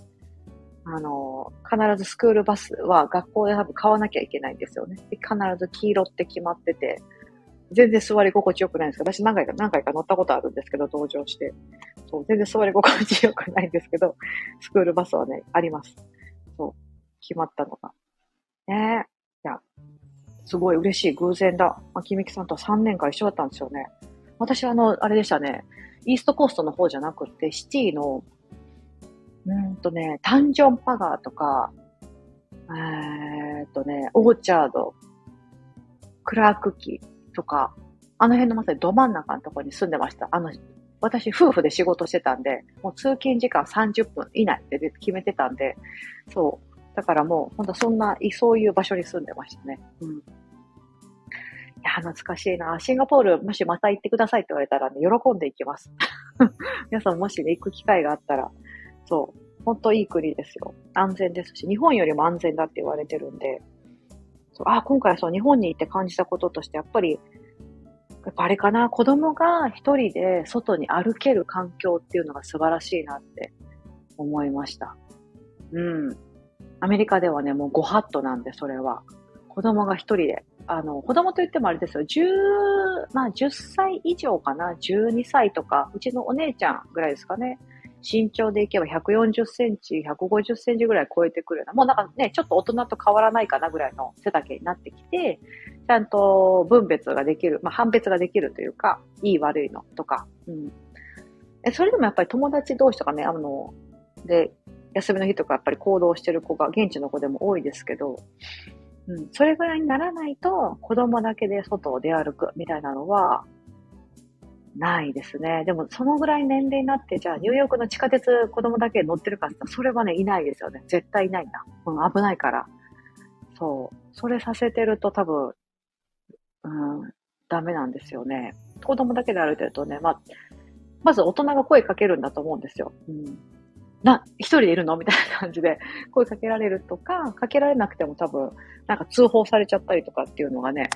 あの、必ずスクールバスは学校で多分買わなきゃいけないんですよね。で必ず黄色って決まってて、全然座り心地よくないんですけど、私何回か何回か乗ったことあるんですけど、同乗して。そう、全然座り心地よくないんですけど、スクールバスはね、あります。そう、決まったのが。ねえ。いや、すごい嬉しい偶然だ。秋みきさんと3年間一緒だったんですよね。私はあの、あれでしたね。イーストコーストの方じゃなくて、シティの、うんとね、タンジョンパガーとか、えー、っとね、オーチャード、クラークキー、とか、あの辺のまさにど真ん中のところに住んでました。あの、私夫婦で仕事してたんで、もう通勤時間30分以内って決めてたんで、そう。だからもう、ほんとそんな、そういう場所に住んでましたね。うん。いや、懐かしいな。シンガポール、もしまた行ってくださいって言われたらね、喜んで行きます。[laughs] 皆さんもしね、行く機会があったら、そう、本当いい国ですよ。安全ですし、日本よりも安全だって言われてるんで、そうあ、今回そう、日本に行って感じたこととして、やっぱり、やっぱあれかな、子供が一人で外に歩ける環境っていうのが素晴らしいなって思いました。うん。アメリカではね、もうご法度なんで、それは。子供が一人で。あの、子供と言ってもあれですよ。10、まあ10歳以上かな。12歳とか、うちのお姉ちゃんぐらいですかね。身長でいけば140センチ、150センチぐらい超えてくるような、もうなんかね、ちょっと大人と変わらないかなぐらいの背丈になってきて、ちゃんと分別ができる、まあ判別ができるというか、いい悪いのとか、うん。え、それでもやっぱり友達同士とかね、あの、で、休みの日とかやっぱり行動してる子が現地の子でも多いですけど、うん、それぐらいにならないと子供だけで外を出歩くみたいなのはないですね。でも、そのぐらい年齢になって、じゃあ、ニューヨークの地下鉄子供だけ乗ってるかってそれはね、いないですよね。絶対いないんだ。うん、危ないから。そう。それさせてると多分、うん、ダメなんですよね。子供だけで歩いてるとね、ま、まず大人が声かけるんだと思うんですよ。うん。な、一人でいるの？みたいな感じで声かけられるとか、かけられなくても多分、なんか通報されちゃったりとかっていうのがね、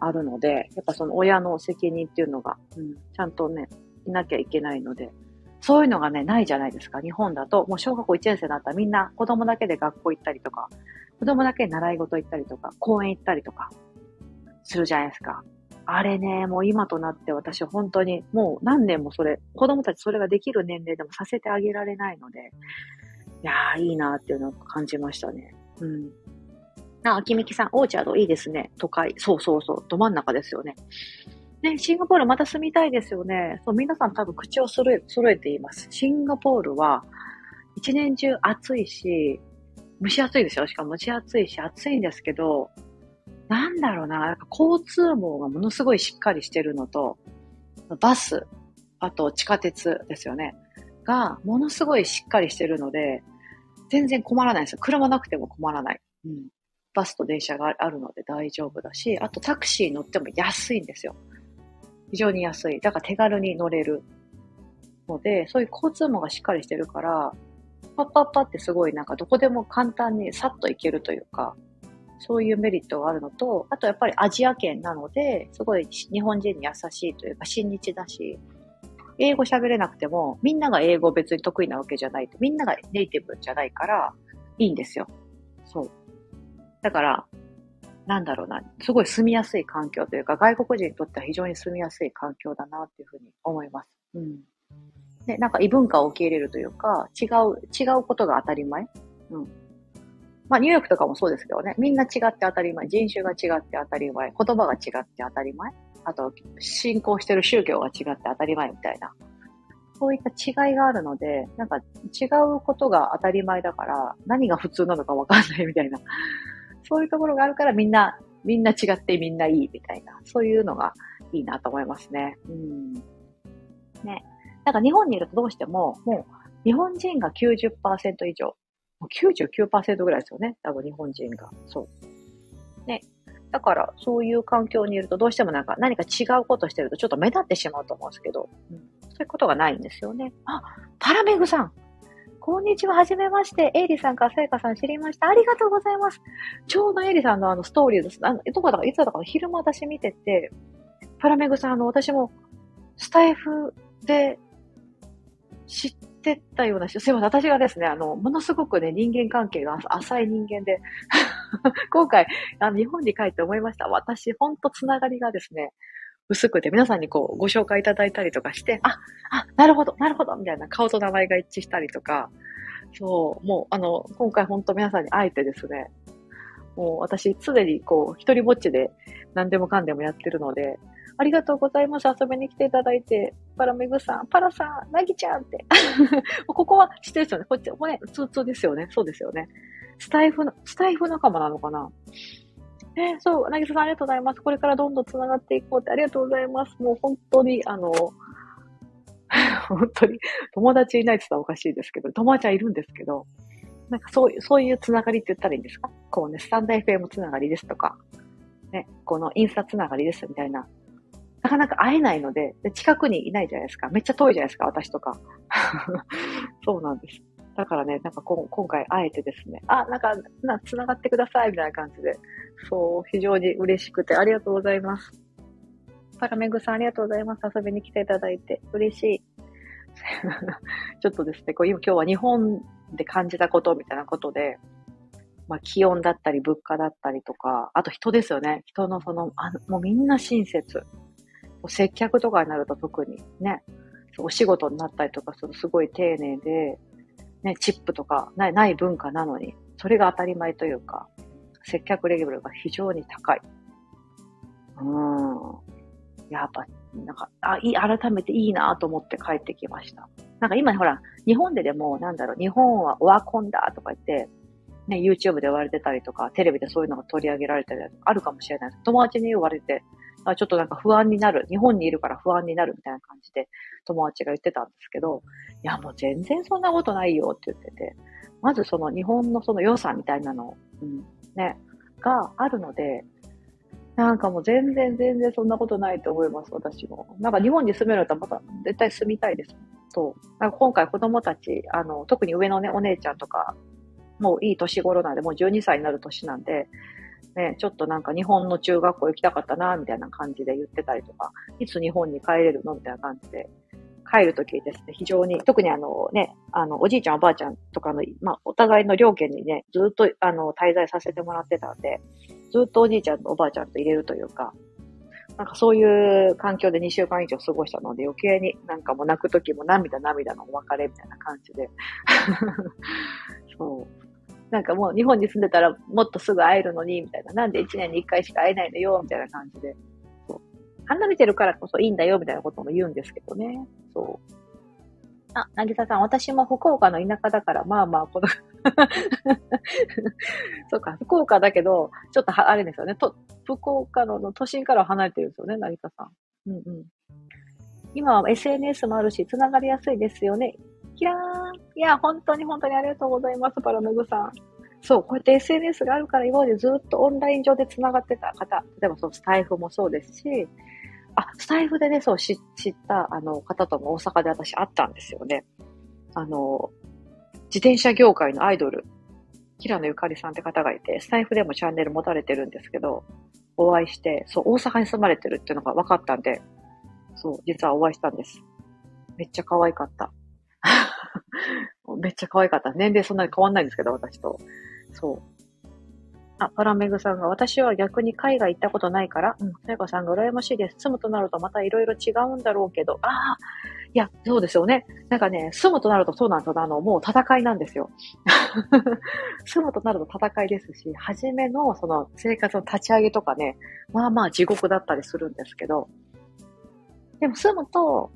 あるので、やっぱその親の責任っていうのが、うん、ちゃんとね、いなきゃいけないので、そういうのがね、ないじゃないですか。日本だと、もう小学校1年生になったらみんな子供だけで学校行ったりとか、子供だけ習い事行ったりとか、公園行ったりとか、するじゃないですか。あれね、もう今となって私本当にもう何年もそれ、子供たちそれができる年齢でもさせてあげられないので、いやー、いいなーっていうのを感じましたね。うん。なあ、秋みきさん、オーチャードいいですね。都会。そうそうそう。ど真ん中ですよね。ね、シンガポールまた住みたいですよね。そう、皆さん多分口を揃え、揃えています。シンガポールは、一年中暑いし、蒸し暑いですよ。しかも蒸し暑いし、暑いんですけど、なんだろうな、交通網がものすごいしっかりしてるのと、バス、あと地下鉄ですよね。が、ものすごいしっかりしてるので、全然困らないです。車なくても困らない。うん。バスと電車があるので大丈夫だし、あとタクシー乗っても安いんですよ。非常に安い。だから手軽に乗れるので、そういう交通網がしっかりしてるから、パッパッパってすごいなんかどこでも簡単にさっと行けるというか、そういうメリットがあるのと、あとやっぱりアジア圏なので、すごい日本人に優しいというか親日だし、英語喋れなくても、みんなが英語別に得意なわけじゃないと、みんながネイティブじゃないから、いいんですよ。そう。だから、なんだろうな、すごい住みやすい環境というか、外国人にとっては非常に住みやすい環境だなっていうふうに思います。うん。で、なんか異文化を受け入れるというか、違う、違うことが当たり前。うん。まあ、ニューヨークとかもそうですけどね、みんな違って当たり前、人種が違って当たり前、言葉が違って当たり前、あと、信仰してる宗教が違って当たり前みたいな。そういった違いがあるので、なんか違うことが当たり前だから、何が普通なのかわかんないみたいなそういうところがあるからみんな、みんな違ってみんないいみたいな、そういうのがいいなと思いますね。うん。ね。なんか日本にいるとどうしても、もう日本人が90%以上、もう99%ぐらいですよね。多分日本人が。そう。ね。だから、そういう環境にいると、どうしてもなんか何か違うことしてるとちょっと目立ってしまうと思うんですけど、うん、そういうことがないんですよね。あ、パラメグさんこんにちは、はじめまして。エイリさんかさやかさん知りました。ありがとうございます。ちょうどエイリさんのあのストーリーです。あの、どこだ？か、いつだか昼間私見てて、パラメグさん、あの、私もスタイフで知ってたような人、すいません、私がですね、あの、ものすごくね、人間関係が浅い人間で、[laughs] 今回、あの、日本に帰って思いました。私、ほんとつながりがですね、薄くて、皆さんにこう、ご紹介いただいたりとかして、あ、あ、なるほど、なるほど、みたいな顔と名前が一致したりとか、そう、もう、あの、今回本当皆さんに会えてですね、もう私、常にこう、一人ぼっちで何でもかんでもやってるので、ありがとうございます。遊びに来ていただいて。パラメグさん、パラさん、なぎちゃんって。[laughs] ここは知ってるですよね。こっち、これ、通通ですよね。そうですよね。スタイフの、スタイフ仲間なのかなえー、そう、なぎささんありがとうございます。これからどんどん繋がっていこうってありがとうございます。もう本当に、あの、[laughs] 本当に、友達いないって言ったらおかしいですけど、友達はいるんですけど、なんかそういう、そういうつながりって言ったらいいんですか？こうね、スタンダー FM つながりですとか、ね、このインスタつながりですみたいな。なかなか会えないのでで、近くにいないじゃないですか。めっちゃ遠いじゃないですか、私とか。[laughs] そうなんです。だからね、なんかこ今回会えてですね、あ、なんか、な、繋がってくださいみたいな感じで、そう、非常に嬉しくてありがとうございます。パラメグさんありがとうございます。遊びに来ていただいて嬉しい。[laughs] ちょっとですね、こう今今日は日本で感じたことみたいなことで、まあ、気温だったり物価だったりとか、あと人ですよね。人のその、あもうみんな親切。接客とかになると特にね、お仕事になったりとかするすごい丁寧で、ね、チップとかないない文化なのに、それが当たり前というか、接客レベルが非常に高い。うん。やっぱ、なんか、あ、いい、改めていいなと思って帰ってきました。なんか今ほら、日本ででも、なんだろう、日本はオワコンだとか言って、ね、YouTube で言われてたりとか、テレビでそういうのが取り上げられたりあるかもしれない。友達に言われて、あちょっとなんか不安になる。日本にいるから不安になるみたいな感じで友達が言ってたんですけど、いやもう全然そんなことないよって言ってて、まずその日本のその良さみたいなのを、うん、ね、があるので、なんかもう全然全然そんなことないと思います、私も。なんか日本に住めるとまた絶対住みたいです。そう。なんか今回子供たち、あの、特に上のね、お姉ちゃんとか、もういい年頃なんで、もう12歳になる年なんで、ね、ちょっとなんか日本の中学校行きたかったな、みたいな感じで言ってたりとか、いつ日本に帰れるの？みたいな感じで、帰るときですね、非常に、特にあのね、あの、おじいちゃんおばあちゃんとかの、まあ、お互いの両家にね、ずっとあの、滞在させてもらってたんで、ずっとおじいちゃんとおばあちゃんと入れるというか、なんかそういう環境で2週間以上過ごしたので余計になんかもう泣くときも涙涙のお別れみたいな感じで。[laughs] そう。なんかもう日本に住んでたらもっとすぐ会えるのに、みたいな。なんで1年に1回しか会えないのよ、みたいな感じで。離れてるからこそいいんだよ、みたいなことも言うんですけどね。そう。あ、なぎささん、私も福岡の田舎だから、まあまあ、この [laughs] そうか、福岡だけど、ちょっとは、あれですよね。と、福岡の都心から離れてるんですよね、なぎささん。うんうん。今は SNS もあるし、つながりやすいですよね。キラー。いや、本当に本当にありがとうございます、パラメグさん。そう、こうやって SNS があるから今までずっとオンライン上で繋がってた方、例えばそのスタイフもそうですし、あ、スタイフでね、そう知ったあの方とも大阪で私会ったんですよね。あの、自転車業界のアイドル、平野ゆかりさんって方がいて、スタイフでもチャンネル持たれてるんですけど、お会いして、そう、大阪に住まれてるっていうのが分かったんで、そう、実はお会いしたんです。めっちゃ可愛かった。[laughs] めっちゃ可愛かった。年齢そんなに変わんないんですけど、私と。そう。あ、パラメグさんが、私は逆に海外行ったことないから、うん、さやかさんが羨ましいです。住むとなるとまたいろいろ違うんだろうけど、ああ、いや、そうですよね。なんかね、住むとなるとそうなんですよ。あの、もう戦いなんですよ。[laughs] 住むとなると戦いですし、初めのその生活の立ち上げとかね、まあまあ地獄だったりするんですけど、でも住むと、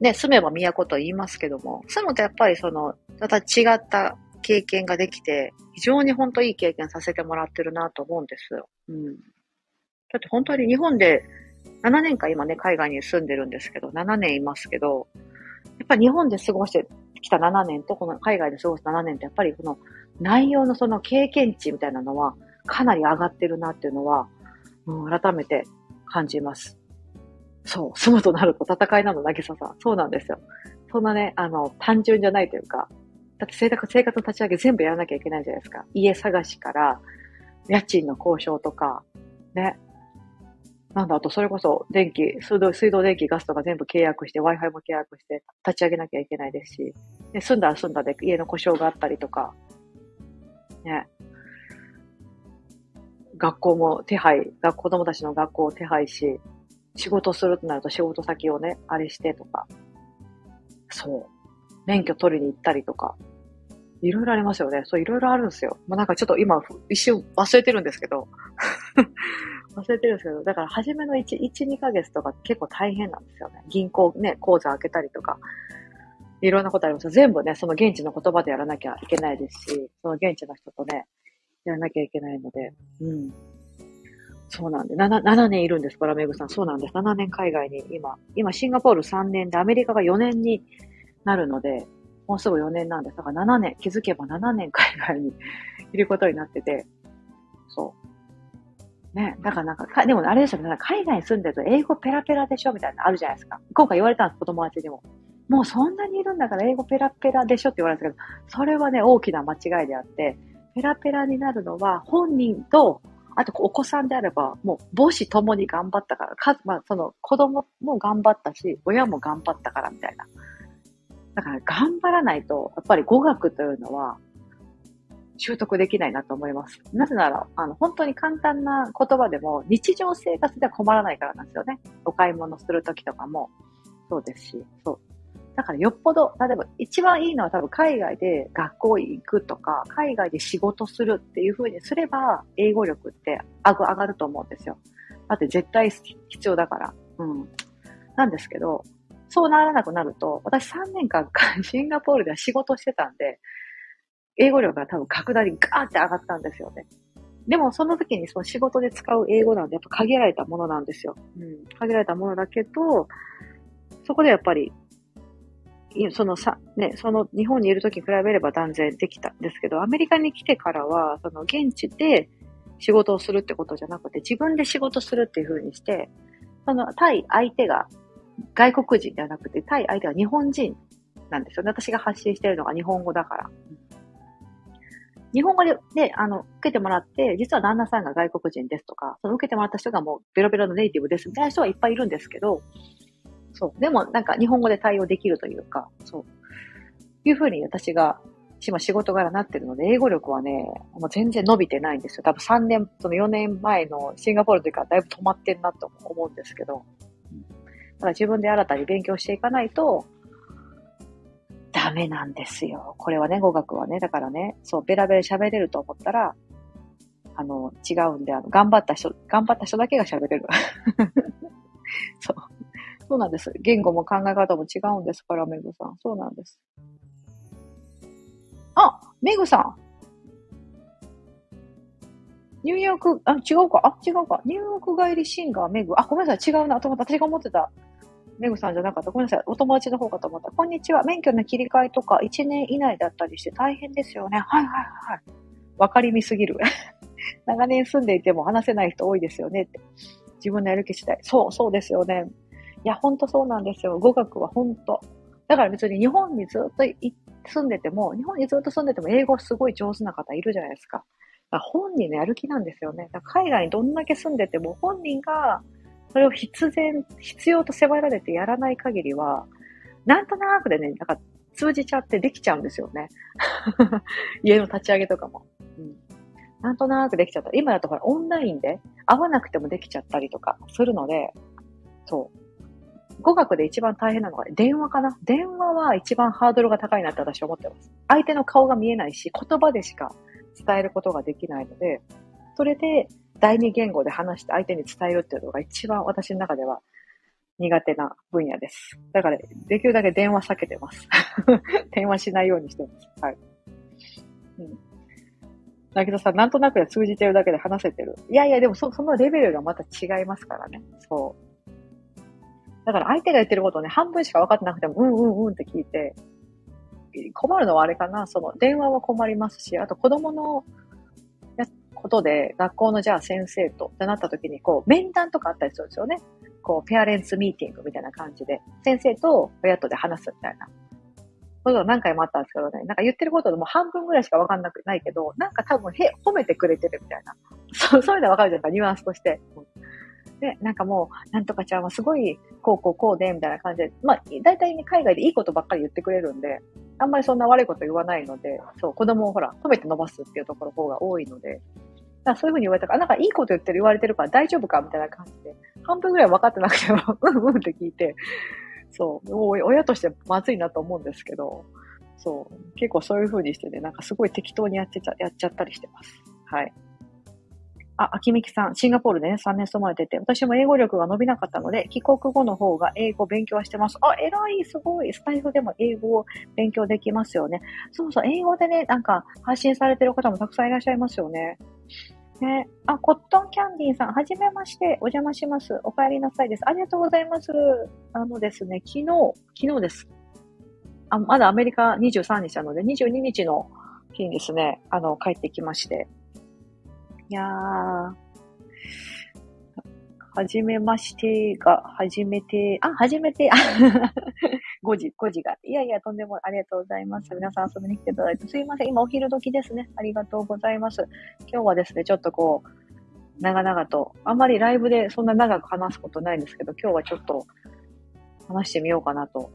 ね、住めば都と言いますけども、住むとやっぱりその、また違った経験ができて、非常に本当いい経験させてもらってるなと思うんですよ。うん。だって本当に日本で7年間今ね、海外に住んでるんですけど、7年いますけど、やっぱり日本で過ごしてきた7年とこの海外で過ごす7年ってやっぱりこの内容のその経験値みたいなのはかなり上がってるなっていうのは、うん、改めて感じます。そう、住むとなると戦いなの、なぎささん。そうなんですよ。そんなね、あの、単純じゃないというか、だって生活生活の立ち上げ全部やらなきゃいけないじゃないですか。家探しから、家賃の交渉とか、ね。なんだ、あとそれこそ電気、水道、水道電気、ガスとか全部契約して、Wi-Fi も契約して立ち上げなきゃいけないですし、で住んだら住んだで家の故障があったりとか、ね。学校も手配、子供たちの学校を手配し、仕事するとなると仕事先をね、あれしてとか、そう。免許取りに行ったりとか、いろいろありますよね。そう、いろいろあるんですよ。まあ、なんかちょっと今、一瞬忘れてるんですけど、[laughs] 忘れてるんですけど、だから初めの1、1、2ヶ月とか結構大変なんですよね。銀行ね、口座開けたりとか、いろんなことあります全部ね、その現地の言葉でやらなきゃいけないですし、その現地の人とね、やらなきゃいけないので、うん。そうなんで、7, 7年いるんです、バラメグさん。そうなんです。7年海外に今、今シンガポール3年でアメリカが4年になるので、もうすぐ4年なんです。だから7年、気づけば7年海外にいることになってて、そう。ね、だからなんか、かでもあれですよね、海外に住んでると英語ペラペラでしょみたいなのあるじゃないですか。今回言われたんです、子友達にも。もうそんなにいるんだから英語ペラペラでしょって言われたけど、それはね、大きな間違いであって、ペラペラになるのは本人と、あとお子さんであれば、もう母子ともに頑張ったから、かまあ、その子供も頑張ったし、親も頑張ったからみたいな。だから頑張らないと、やっぱり語学というのは、習得できないなと思います。なぜなら、あの、本当に簡単な言葉でも、日常生活では困らないからなんですよね。お買い物するときとかも、そうですし、そう。だからよっぽど、例えば一番いいのは多分海外で学校行くとか、海外で仕事するっていう風にすれば、英語力って上がると思うんですよ。だって絶対必要だから。うん。なんですけど、そうならなくなると、私3年間シンガポールでは仕事してたんで、英語力が多分格段にガーって上がったんですよね。でもその時にその仕事で使う英語なんでやっぱ限られたものなんですよ。うん。限られたものだけど、そこでやっぱり、そのさ、ね、その日本にいる時に比べれば断然できたんですけど、アメリカに来てからは、その現地で仕事をするってことじゃなくて、自分で仕事するっていう風にして、その対相手が外国人ではなくて、対相手は日本人なんですよね。私が発信しているのが日本語だから。日本語で、で、あの、受けてもらって、実は旦那さんが外国人ですとか、その受けてもらった人がもうベロベロのネイティブですみたいな人はいっぱいいるんですけど、そう。でもなんか日本語で対応できるというか、そう。いうふうに私が、今仕事柄なってるので、英語力はね、もう全然伸びてないんですよ。多分3年、その4年前のシンガポールというかだいぶ止まってんなと思うんですけど、だから自分で新たに勉強していかないと、ダメなんですよ。これはね、語学はね。だからね、そう、ベラベラ喋れると思ったら、あの、違うんで、あの、頑張った人、頑張った人だけが喋れる。[laughs] そう。そうなんです。言語も考え方も違うんですから、メグさん。そうなんです。あ、メグさん。ニューヨーク、あ、違うか。あ、違うか。ニューヨーク帰りシンガー、メグ。あ、ごめんなさい。違うな。と思った。私が思ってた。メグさんじゃなかった。ごめんなさい。お友達の方かと思った。こんにちは。免許の切り替えとか1年以内だったりして大変ですよね。はいはいはい。わかりみすぎる。[laughs] 長年住んでいても話せない人多いですよねって。自分のやる気次第。そう、そうですよね。いや、ほんとそうなんですよ。語学はほんと。だから別に日本にずっと住んでても、日本にずっと住んでても英語すごい上手な方いるじゃないですか。だから本人のやる気なんですよね。海外にどんだけ住んでても本人がそれを必然、必要と迫られてやらない限りは、なんとなくでね、なんか通じちゃってできちゃうんですよね。[laughs] 家の立ち上げとかも。うん。なんとなくできちゃった。今だとほら、オンラインで会わなくてもできちゃったりとかするので、そう。語学で一番大変なのは電話かな？電話は一番ハードルが高いなって私は思ってます。相手の顔が見えないし、言葉でしか伝えることができないので、それで第二言語で話して相手に伝えるっていうのが一番私の中では苦手な分野です。だから、できるだけ電話避けてます。[laughs] 電話しないようにしてます。はい。うん。だけどさ、なんとなく通じてるだけで話せてる。いやいや、でもそそのレベルがまた違いますからね。そう。だから相手が言ってることをね、半分しか分かってなくても、うんうんうんって聞いて、困るのはあれかな、その電話は困りますし、あと子供のことで、学校のじゃあ先生とってなった時に、こう、面談とかあったりするんですよね。こう、ペアレンツミーティングみたいな感じで、先生と親とで話すみたいな。そういうの何回もあったんですけどね、なんか言ってることでも半分ぐらいしかわかんなくないけど、なんか多分へ、褒めてくれてるみたいな。[laughs] そう、そういうのはわかるじゃないですか、ニュアンスとして。で、なんかもう、なんとかちゃんはすごい、こうこうこうで、みたいな感じで、まあ、大体ね、海外でいいことばっかり言ってくれるんで、あんまりそんな悪いこと言わないので、そう、子供をほら、褒めて伸ばすっていうところ方が多いので、だそういうふうに言われたから、なんかいいこと言ってる言われてるから大丈夫かみたいな感じで、半分ぐらい分かってなくても、うんうんって聞いて、そう、親としてまずいなと思うんですけど、そう、結構そういうふうにしてね、なんかすごい適当にやってちゃ、やっちゃったりしてます。はい。あ、秋美さん、シンガポールでね、3年勤まれてて、私も英語力が伸びなかったので、帰国後の方が英語勉強はしてます。あ、偉い、すごい。スタイフでも英語を勉強できますよね。そうそう、英語でね、なんか発信されてる方もたくさんいらっしゃいますよね。ね。あ、コットンキャンディーさん、はじめまして、お邪魔します。お帰りなさいです。ありがとうございます。あのですね、昨日、昨日です。あ、まだアメリカ23日なので、22日の日にですね、あの、帰ってきまして。いやー、はじめましてが、はじめて、あ、はじめて、あ5時、5時が。いやいや、とんでもありがとうございます。皆さん遊びに来ていただいて、すいません。今お昼時ですね。ありがとうございます。今日はですね、ちょっとこう、長々と、あんまりライブでそんな長く話すことないんですけど、今日はちょっと話してみようかなと。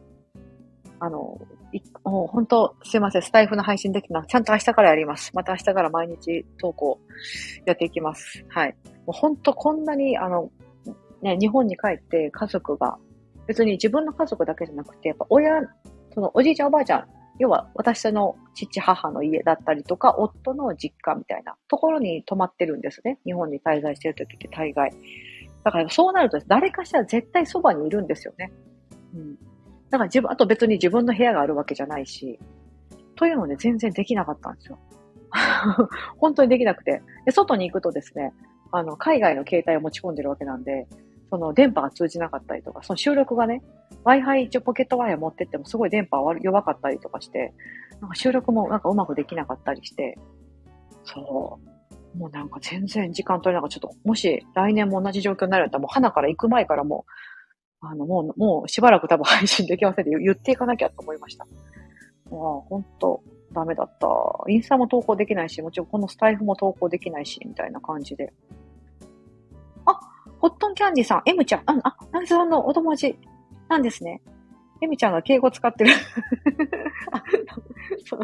あの、いもう本当、すいません。スタイフの配信できなちゃんと明日からやります。また明日から毎日投稿やっていきます。はい。もう本当こんなに、あの、ね、日本に帰って家族が、別に自分の家族だけじゃなくて、やっぱ親、そのおじいちゃんおばあちゃん、要は私の父母の家だったりとか、夫の実家みたいなところに泊まってるんですね。日本に滞在してる時って大概。だからそうなると誰かしら絶対そばにいるんですよね。うん。だから自分、あと別に自分の部屋があるわけじゃないし、というので全然できなかったんですよ。[laughs] 本当にできなくて。で、外に行くとですね、あの、海外の携帯を持ち込んでるわけなんで、その電波が通じなかったりとか、その収録がね、Wi-Fi 一応ポケット Wi-Fi 持ってってもすごい電波弱かったりとかして、なんか収録もなんかうまくできなかったりして、そう。もうなんか全然時間取れなかった。ちょっと、もし来年も同じ状況になるんだったら、もう花から行く前からもう、あの、もう、もうしばらく多分配信できませんって言っていかなきゃと思いました。もう、ほんと、ダメだった。インスタも投稿できないし、もちろんこのスタイフも投稿できないし、みたいな感じで。コ、ットンキャンディさん、エムちゃん、あ、あ、ナギさんのお友達なんですね。エムちゃんが敬語使ってる。あ、そう。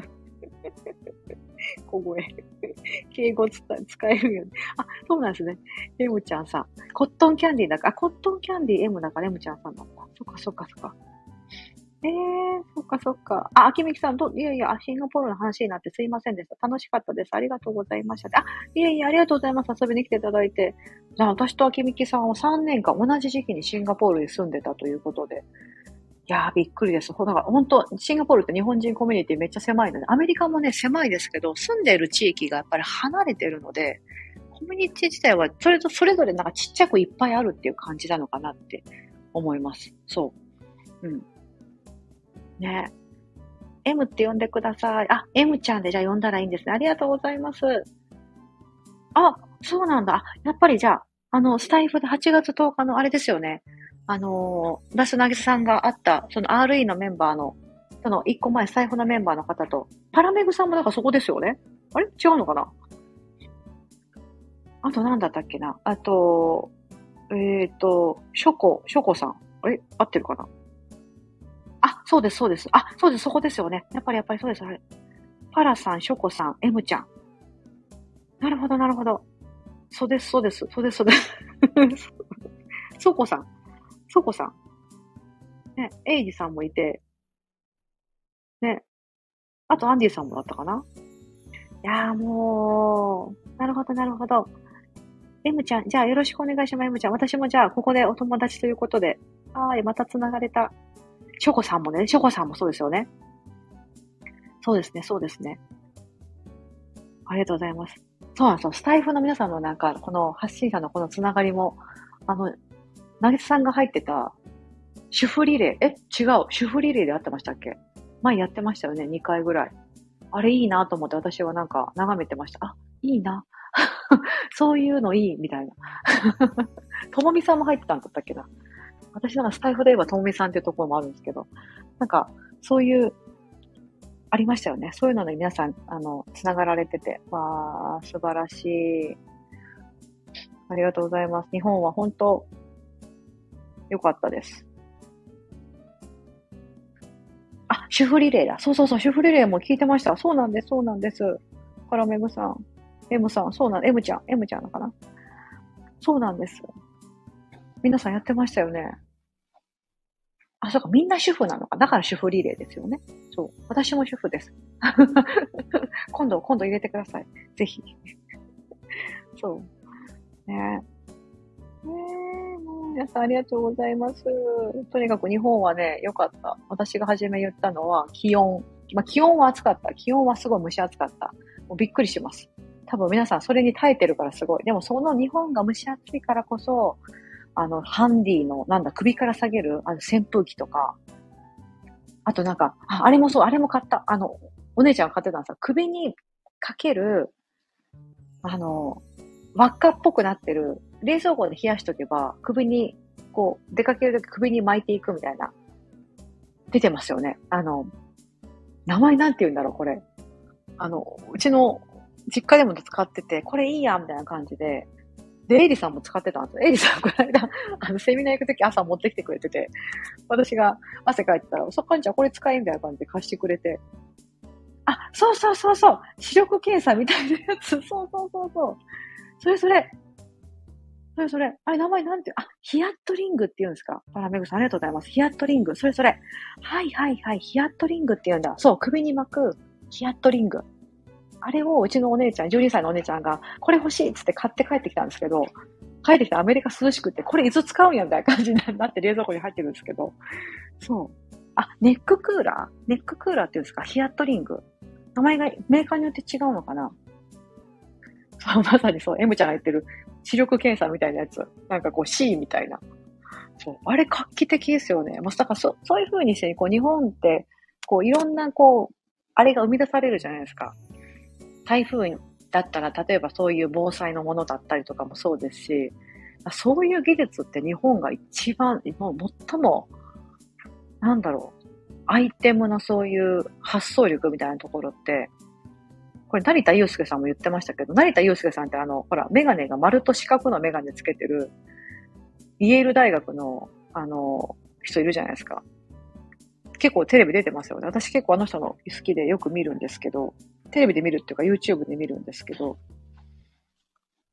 小声。敬語使使えるよね。あ、そうなんですね。エムちゃんさん。コットンキャンディだから、あ、コットンキャンディ M だから M ちゃんさんなんだ。そっかそっかそっか。ええー、そっかそっか。あ、秋みきさん、ど、いやいや、シンガポールの話になってすいませんでした。楽しかったです。ありがとうございました。あ、いやいや、ありがとうございます。遊びに来ていただいて。じゃあ、私と秋みきさんは3年間同じ時期にシンガポールに住んでたということで。いやー、びっくりです。ほだから、本当シンガポールって日本人コミュニティめっちゃ狭いので、アメリカもね、狭いですけど、住んでいる地域がやっぱり離れてるので、コミュニティ自体は、それと、それぞれなんかちっちゃくいっぱいあるっていう感じなのかなって思います。そう。うん。ね。M って呼んでください。あ、M ちゃんでじゃあ呼んだらいいんですね。ありがとうございます。あ、そうなんだ。やっぱりじゃあ、あの、スタイフで8月10日のあれですよね。あのー、ダスナギさんがあった、その RE のメンバーの、その1個前、スタイフのメンバーの方と、パラメグさんもだからそこですよね。あれ？違うのかな？あと何だったっけな？あと、えっ、ー、と、ショコ、ショコさん。あれ？合ってるかな？あ、そうです、そうです。あ、そうです、そこですよね。やっぱり、やっぱりそうです。あれ。パラさん、ショコさん、エムちゃん。なるほど、なるほど。そうです、そうです、そうです、そうです。[laughs] ソコさん、ソコさん。ね、エイジさんもいて、ね、あとアンディさんもだったかないやーもう、なるほど、なるほど。エムちゃん、じゃあよろしくお願いします、エムちゃん。私もじゃあここでお友達ということで。はい、また繋がれた。ショコさんもね、ショコさんもそうですよね。そうですね、そうですね。ありがとうございます。そうなんですよ。スタイフの皆さんのなんか、この発信者のこのつながりも、あの、なぎさんが入ってた、主婦リレー、え、違う、主婦リレーで会ってましたっけ？前やってましたよね、2回ぐらい。あれいいなと思って私はなんか眺めてました。あ、いいな。[laughs] そういうのいい、みたいな。[laughs] ともみさんも入ってたんだったっけな。私なんかスタイフで言えばともみさんっていうところもあるんですけど、なんか、そういう、ありましたよね。そういうのに皆さん、あの、つながられてて、わー、素晴らしい。ありがとうございます。日本は本当、良かったです。あ、主婦リレーだ。そうそうそう、主婦リレーも聞いてました。そうなんです、そうなんです。カラメグさん、M さん、そうなん、M ちゃん、M ちゃんのかなそうなんです。皆さんやってましたよね。あ、そうか、みんな主婦なのか。だから主婦リレーですよね。そう。私も主婦です。[laughs] 今度、今度入れてください。ぜひ。そう。ねえ。ねえ、もう皆さんありがとうございます。とにかく日本はね、良かった。私が初め言ったのは気温。まあ、気温は暑かった。気温はすごい蒸し暑かった。もうびっくりします。多分皆さんそれに耐えてるからすごい。でもその日本が蒸し暑いからこそ、あの、ハンディの、なんだ、首から下げる、あの、扇風機とか、あとなんか、ああれもそう、あれも買った。あの、お姉ちゃんが買ってたんですよ。首にかける、あの、輪っかっぽくなってる、冷蔵庫で冷やしとけば、首に、こう、出かけるとき首に巻いていくみたいな、出てますよね。あの、名前なんて言うんだろう、これ。あの、うちの実家でも使ってて、これいいや、みたいな感じで、で、エイリさんも使ってたんですよ。エイリさん、この間、あの、セミナー行くとき朝持ってきてくれてて、私が汗かいてたら、そっかんちゃんこれ使いみたいな感じで貸してくれて、あ、そうそうそうそう視力検査みたいなやつ、そうそうそうそう。それそれ。それそれ。あれ、名前なんて、あ、ヒアットリングって言うんですか？パラメグさん、ありがとうございます。ヒアットリング。それそれ。はいはいはい。ヒアットリングって言うんだ。そう、首に巻くヒアットリング。あれをうちのお姉ちゃん、12歳のお姉ちゃんが、これ欲しいっつって買って帰ってきたんですけど、帰ってきてアメリカ涼しくて、これいつ使うんやみたいな感じになって冷蔵庫に入ってるんですけど、そう。あ、ネッククーラー？ネッククーラーっていうんですか？ヒアットリング。名前がメーカーによって違うのかな？そう、まさにそう、M ちゃんが言ってる視力検査みたいなやつ。なんかこう C みたいな。そう。あれ画期的ですよね。まあ、だからそ、そういう風にして、こう日本って、こういろんなこう、あれが生み出されるじゃないですか。台風だったら、例えばそういう防災のものだったりとかもそうですし、そういう技術って日本が一番、もう最も、なんだろう、アイテムのそういう発想力みたいなところって、これ成田祐介さんも言ってましたけど、成田祐介さんってあの、ほら、メガネが丸と四角のメガネつけてる、イェール大学の、あの、人いるじゃないですか。結構テレビ出てますよね。私結構あの人の好きでよく見るんですけど、テレビで見るっていうか YouTube で見るんですけど、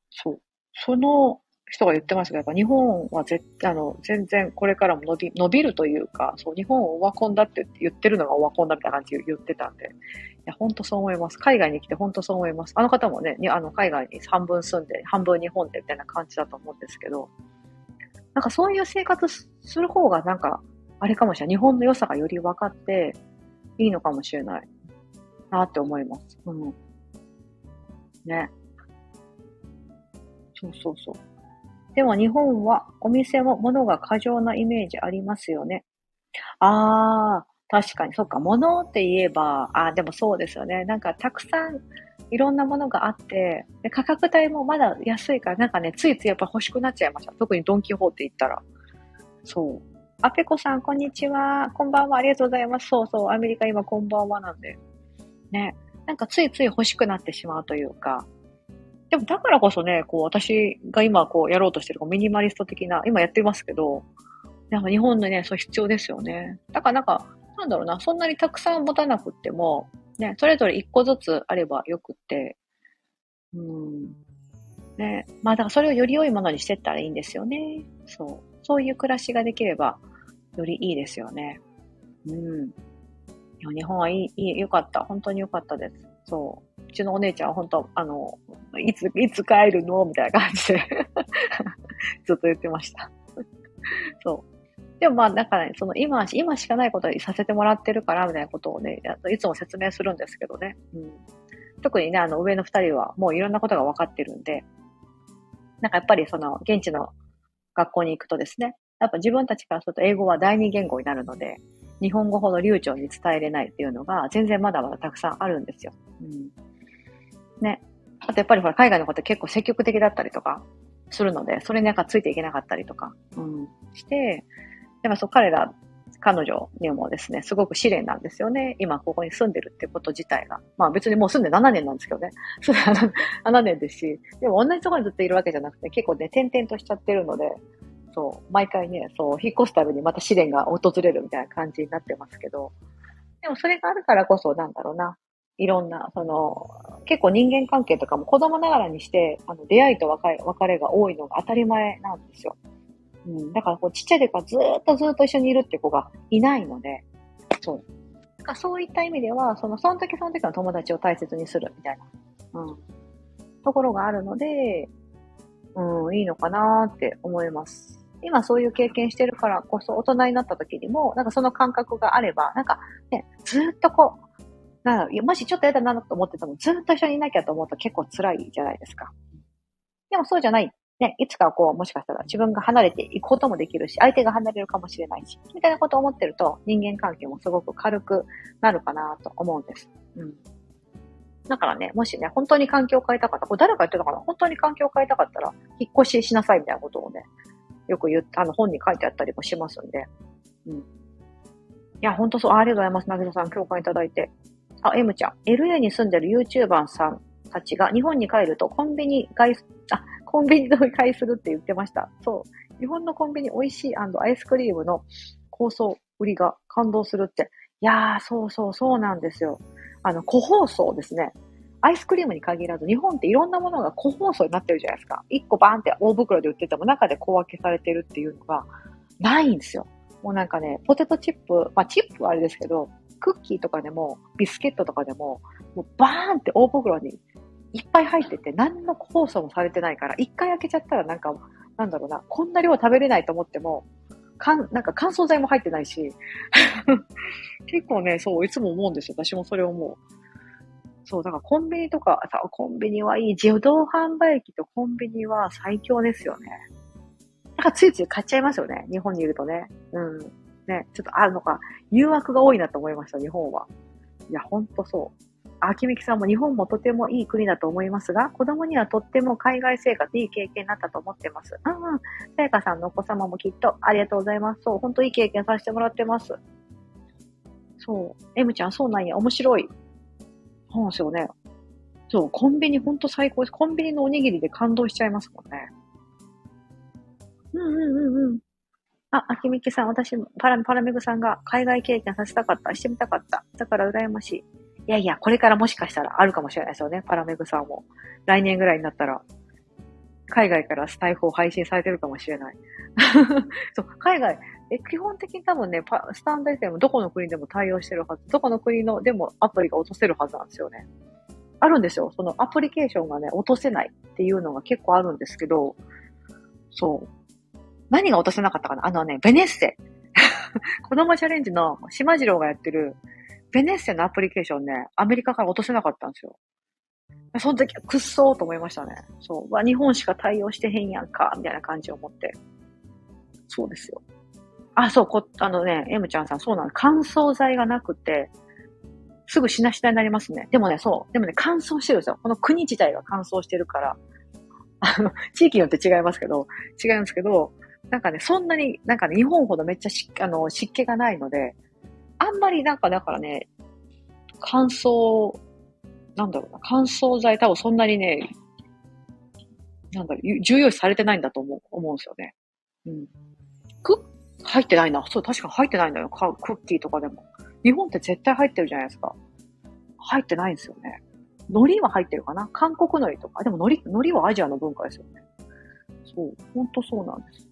そう。その人が言ってましたけど、やっぱ日本は絶あの、全然これからも伸び、伸びるというか、そう、日本をオワコンだって言ってるのがオワコンだみたいな感じで言ってたんで、いや、本当そう思います。海外に来て本当そう思います。あの方もね、あの、海外に半分住んで、半分日本でみたいな感じだと思うんですけど、なんかそういう生活する方がなんか、あれかもしれない。日本の良さがより分かっていいのかもしれないなって思います。うん。ね。そうそうそう。でも日本はお店も物が過剰なイメージありますよね。ああ、確かに、そっか、物って言えば、あでもそうですよね。なんかたくさんいろんなものがあって、で価格帯もまだ安いから、なんかね、ついついやっぱ欲しくなっちゃいました。特にドンキホーって言ったら。そう。あぺこさん、こんにちは。こんばんは。ありがとうございます。そうそう。アメリカ今、こんばんはなんで。ね。なんかついつい欲しくなってしまうというか。でもだからこそね、こう、私が今こう、やろうとしてる、ミニマリスト的な、今やってますけど、なんか日本のね、そう必要ですよね。だからなんか、なんだろうな、そんなにたくさん持たなくっても、ね、それぞれ一個ずつあればよくって、うん。ね。まあだからそれをより良いものにしてったらいいんですよね。そう。そういう暮らしができれば、よりいいですよね。うん。日本はいい、いい、よかった。本当によかったです。そう。うちのお姉ちゃんは本当、あの、いつ、いつ帰るの？みたいな感じで [laughs] ずっと言ってましたそう。でもまあ、だからね、その今、今しかないことにさせてもらってるから、みたいなことをね、いつも説明するんですけどね。うん。特にね、あの、上の二人はもういろんなことが分かってるんで、なんかやっぱりその、現地の学校に行くとですね、やっぱ自分たちからすると英語は第二言語になるので、日本語ほど流暢に伝えれないっていうのが全然まだまだたくさんあるんですよ。うん。ね。あとやっぱりほら海外のこと結構積極的だったりとかするので、それになんかついていけなかったりとか、うん、して、でもそう彼ら、彼女にもですね、すごく試練なんですよね。今ここに住んでるってこと自体が。まあ別にもう住んで7年なんですけどね。それは7年ですし、でも同じところにずっといるわけじゃなくて、結構ね、転々としちゃってるので、そう、毎回ね、そう、引っ越すたびにまた試練が訪れるみたいな感じになってますけど、でもそれがあるからこそ、なんだろうな、いろんな、その、結構人間関係とかも子供ながらにして、あの、出会いと別れ別れが多いのが当たり前なんですよ。うん。だからこう、ちっちゃい時からずっとずっと一緒にいるって子がいないので、そう。だからそういった意味では、その、その時その時の友達を大切にするみたいな、うん。ところがあるので、うん、いいのかなって思います。今そういう経験してるからこそ大人になった時にも、なんかその感覚があれば、なんかね、ずっとこう、なもしちょっと嫌だなと思ってても、ずっと一緒にいなきゃと思うと結構辛いじゃないですか。でもそうじゃない。ね、いつかこう、もしかしたら自分が離れていくこともできるし、相手が離れるかもしれないし、みたいなことを思ってると、人間関係もすごく軽くなるかなと思うんです。うん。だからね、もしね、本当に環境を変えたかった、これ誰か言ってたかな？本当に環境を変えたかったら、引っ越ししなさいみたいなことをね、よく言って、あの本に書いてあったりもしますんで。うん。いや、ほんとそう、ありがとうございます。なぎささん、共感いただいて。あ、M ちゃん。LA に住んでる YouTuber さんたちが日本に帰るとコンビニ買い、[laughs] あ、コンビニで買いするって言ってました。そう。日本のコンビニ美味しいアイスクリームの構想売りが感動するって。いやー、そうそうそうなんですよ。あの、個包装ですね。アイスクリームに限らず、日本っていろんなものが個包装になってるじゃないですか。1個バーンって大袋で売ってても中で小分けされてるっていうのがないんですよ。もうなんかね、ポテトチップ、まあチップはあれですけど、クッキーとかでも、ビスケットとかでも、もうバーンって大袋にいっぱい入ってて、何の個包装もされてないから、一回開けちゃったらなんか、なんだろうな、こんな量食べれないと思っても、かん、なんか乾燥剤も入ってないし、[laughs] 結構ね、そう、いつも思うんですよ。私もそれ思う。そう、だからコンビニとか、さ、コンビニはいい。自動販売機とコンビニは最強ですよね。なんかついつい買っちゃいますよね。日本にいるとね。うん。ね、ちょっとあるのか、誘惑が多いなと思いました、日本は。いや、ほんとそう。秋美さんも日本もとてもいい国だと思いますが、子供にはとっても海外生活いい経験になったと思ってます。うんうん。さやかさんのお子様もきっとありがとうございます。そう、ほんといい経験させてもらってます。そう。M ちゃん、そうなんや。面白い。そうですよね。そう、コンビニほんと最高です。コンビニのおにぎりで感動しちゃいますもんね。うんうんうんうん。あ、秋みきさん、私、パラ、パラメグさんが海外経験させたかった。してみたかった。だから羨ましい。いやいや、これからもしかしたらあるかもしれないですよね。パラメグさんも。来年ぐらいになったら、海外からスタイフを配信されてるかもしれない。[laughs] そう、海外、え、基本的に多分ね、スタンド FM どこの国でも対応してるはず。どこの国のでもアプリが落とせるはずなんですよね。あるんですよ。そのアプリケーションがね、落とせないっていうのが結構あるんですけど、そう。何が落とせなかったかな？あのね、ベネッセ。[laughs] 子供チャレンジの島次郎がやってるベネッセのアプリケーションね、アメリカから落とせなかったんですよ。その時はくっそーと思いましたね。そう。わ、日本しか対応してへんやんか、みたいな感じを思って。そうですよ。あ、そう、こ、あのね、M ちゃんさん、そうなの。乾燥剤がなくて、すぐしなしなになりますね。でもね、そう。でもね、乾燥してるんですよ。この国自体が乾燥してるから。あの、地域によって違いますけど、違うんですけど、なんかね、そんなに、なんかね、日本ほどめっちゃ、あの、湿気がないので、あんまりなんかだからね、乾燥、なんだろうな、乾燥剤多分そんなにね、なんだろう、重要視されてないんだと思う、思うんですよね。うん。入ってないな。そう、確か入ってないんだよ。クッキーとかでも。日本って絶対入ってるじゃないですか。入ってないんですよね。海苔は入ってるかな韓国海苔とか。でも海苔、海苔はアジアの文化ですよね。そう、ほんとそうなんです。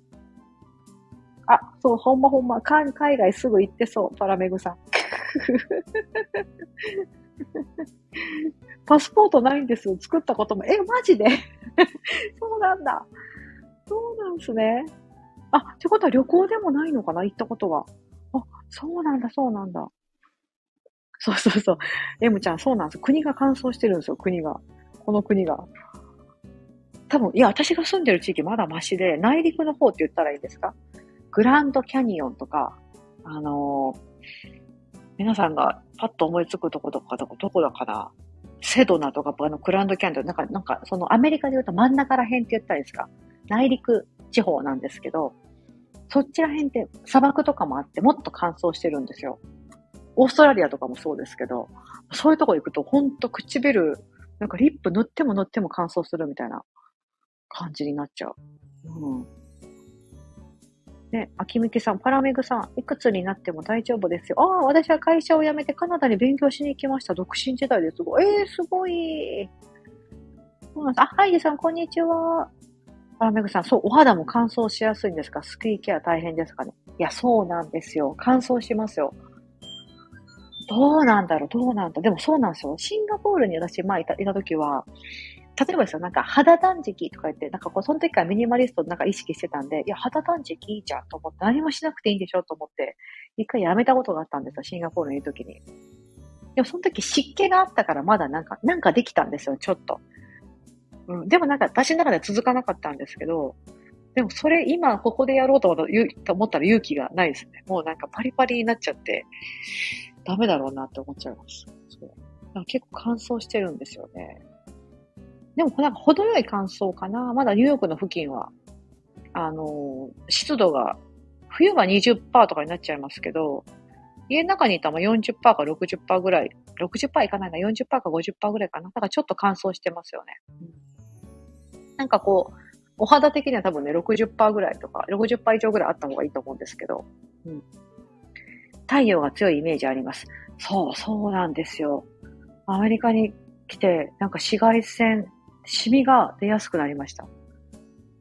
あ、そう、ほんまほんま、海外すぐ行ってそう、パラメグさん。[laughs] パスポートないんですよ。作ったことも。え、マジで？[laughs] そうなんだ。そうなんですね。あ、ってことは旅行でもないのかな？行ったことは。あ、そうなんだ、そうなんだ。そうそうそう。M ちゃん、そうなんです。国が乾燥してるんですよ、国が。この国が。多分、いや、私が住んでる地域まだマシで、内陸の方って言ったらいいですか？グランドキャニオンとか、あのー、皆さんがパッと思いつくとことかどこ、どこだかな？セドナとか、あの、グランドキャニオン、なんか、なんか、そのアメリカで言うと真ん中ら辺って言ったらいいですか？内陸地方なんですけど、そっちら辺って砂漠とかもあってもっと乾燥してるんですよ。オーストラリアとかもそうですけど、そういうとこ行くとほんと唇、なんかリップ塗っても塗っても乾燥するみたいな感じになっちゃう。うん。ね、秋みきさん、パラメグさん、いくつになっても大丈夫ですよ。ああ、私は会社を辞めてカナダに勉強しに行きました。独身時代ですごい。えー、すごい。そうなんです。あ、ハイジさん、こんにちは。パラメグさん、そう、お肌も乾燥しやすいんですか？スキーケア大変ですかね？いや、そうなんですよ。乾燥しますよ。どうなんだろうどうなんだでもそうなんですよ。シンガポールに私、前いたいた時は、例えばですよ、なんか肌断食とか言って、なんかこう、その時からミニマリストなんか意識してたんで、いや、肌断食いいじゃんと思って、何もしなくていいんでしょと思って、一回やめたことがあったんですよ、シンガポールにいる時に。でもその時湿気があったからまだなんか、なんかできたんですよ、ちょっと。うん。でもなんか私の中では続かなかったんですけど、でもそれ今ここでやろうと思ったら勇気がないですね。もうなんかパリパリになっちゃって、ダメだろうなって思っちゃいます。そう結構乾燥してるんですよね。でも、なんか程よい乾燥かな。まだニューヨークの付近は、あの、湿度が、冬は20%とかになっちゃいますけど、家の中にいたら40%か60%ぐらい、60%いかないな、40%か50%ぐらいかな。だからちょっと乾燥してますよね。なんかこう、お肌的には多分ね、60%ぐらいとか、60%以上ぐらいあった方がいいと思うんですけど、うん。太陽が強いイメージあります。そう、そうなんですよ。アメリカに来て、なんか紫外線、シミが出やすくなりました。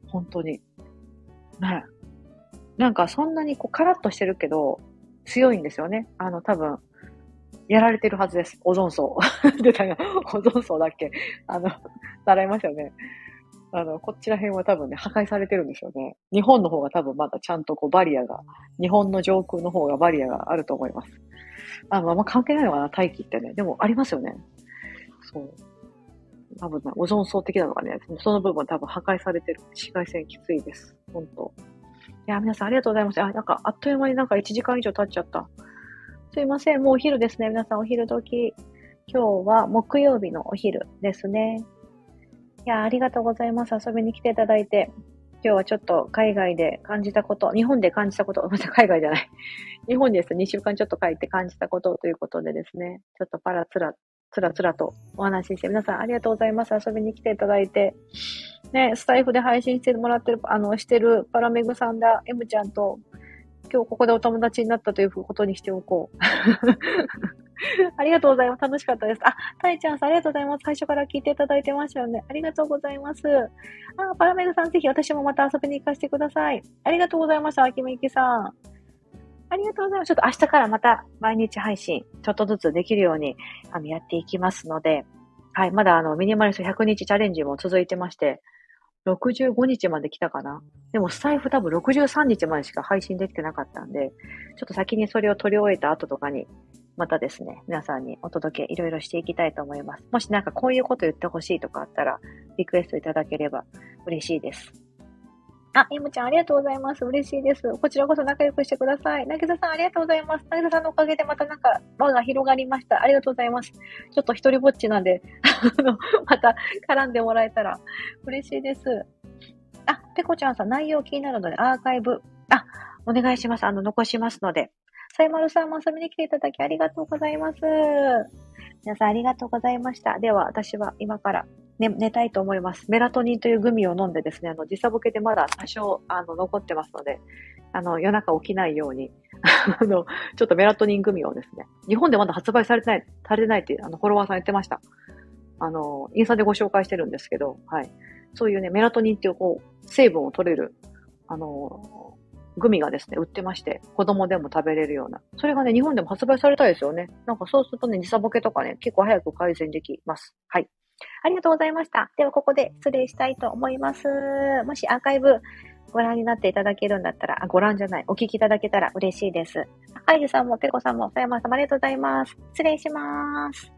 本当に。ね。なんかそんなにこうカラッとしてるけど、強いんですよね。あの、多分、やられてるはずです。オゾン層。[laughs] 出たよ。オゾン層だっけあの、習いましたよね。あの、こっちら辺は多分ね、破壊されてるんですよね。日本の方が多分まだちゃんとこうバリアが、日本の上空の方がバリアがあると思います。あの、あんま関係ないのかな、大気ってね。でもありますよね。そう。多分、ね、オゾン層的なのがね、その部分多分破壊されてる。紫外線きついです。本当いや、皆さんありがとうございます。あ、なんか、あっという間になんか1時間以上経っちゃった。すいません。もうお昼ですね。皆さんお昼時。今日は木曜日のお昼ですね。いや、ありがとうございます。遊びに来ていただいて。今日はちょっと海外で感じたこと、日本で感じたこと、[laughs] また海外じゃない。日本です2週間ちょっと帰って感じたことということでですね、ちょっとパラつら、つらつらとお話しして、皆さんありがとうございます。遊びに来ていただいて。ね、スタイフで配信してもらってる、あの、してるパラメグさんだ、M ちゃんと、今日ここでお友達になったということにしておこう。[laughs] ありがとうございます。楽しかったです。あ、たいちゃんさん、ありがとうございます。最初から聞いていただいてましたよね。ありがとうございます。あ、パラメグさん、ぜひ私もまた遊びに行かせてください。ありがとうございました。あきみゆきさん。ありがとうございます。ちょっと明日からまた毎日配信、ちょっとずつできるように、あの、やっていきますので、はい、まだあの、ミニマリスト100日チャレンジも続いてまして、65日まで来たかな。でもスタイフ多分63日までしか配信できてなかったんで、ちょっと先にそれを取り終えた後とかに、またですね、皆さんにお届けいろいろしていきたいと思います。もしなんかこういうこと言ってほしいとかあったら、リクエストいただければ嬉しいです。あ、イムちゃんありがとうございます。嬉しいです。こちらこそ仲良くしてください。なぎささんありがとうございます。なぎささんのおかげでまたなんか輪が広がりました。ありがとうございます。ちょっと一人ぼっちなんであの、また絡んでもらえたら嬉しいです。あ、ペコちゃんさん内容気になるのでアーカイブ、あ、お願いします。あの、残しますので。サイマルさんも遊びに来ていただきありがとうございます。皆さんありがとうございました。では、私は今から寝寝たいと思います。メラトニンというグミを飲んでですね、あの、時差ボケでまだ多少、あの、残ってますので、あの、夜中起きないように、[laughs] あの、ちょっとメラトニングミをですね、日本でまだ発売されてない、されてないっていう、あの、フォロワーさん言ってました。あの、インスタでご紹介してるんですけど、はい。そういうね、メラトニンっていう、こう、成分を取れる、あの、グミがですね、売ってまして、子供でも食べれるような。それがね、日本でも発売されたいですよね。なんかそうするとね、時差ボケとかね、結構早く改善できます。はい。ありがとうございました。では、ここで失礼したいと思います。もしアーカイブご覧になっていただけるんだったら、あ、ご覧じゃない、お聞きいただけたら嬉しいです。アイジさんもペコさんも、さやまさんもありがとうございます。失礼します。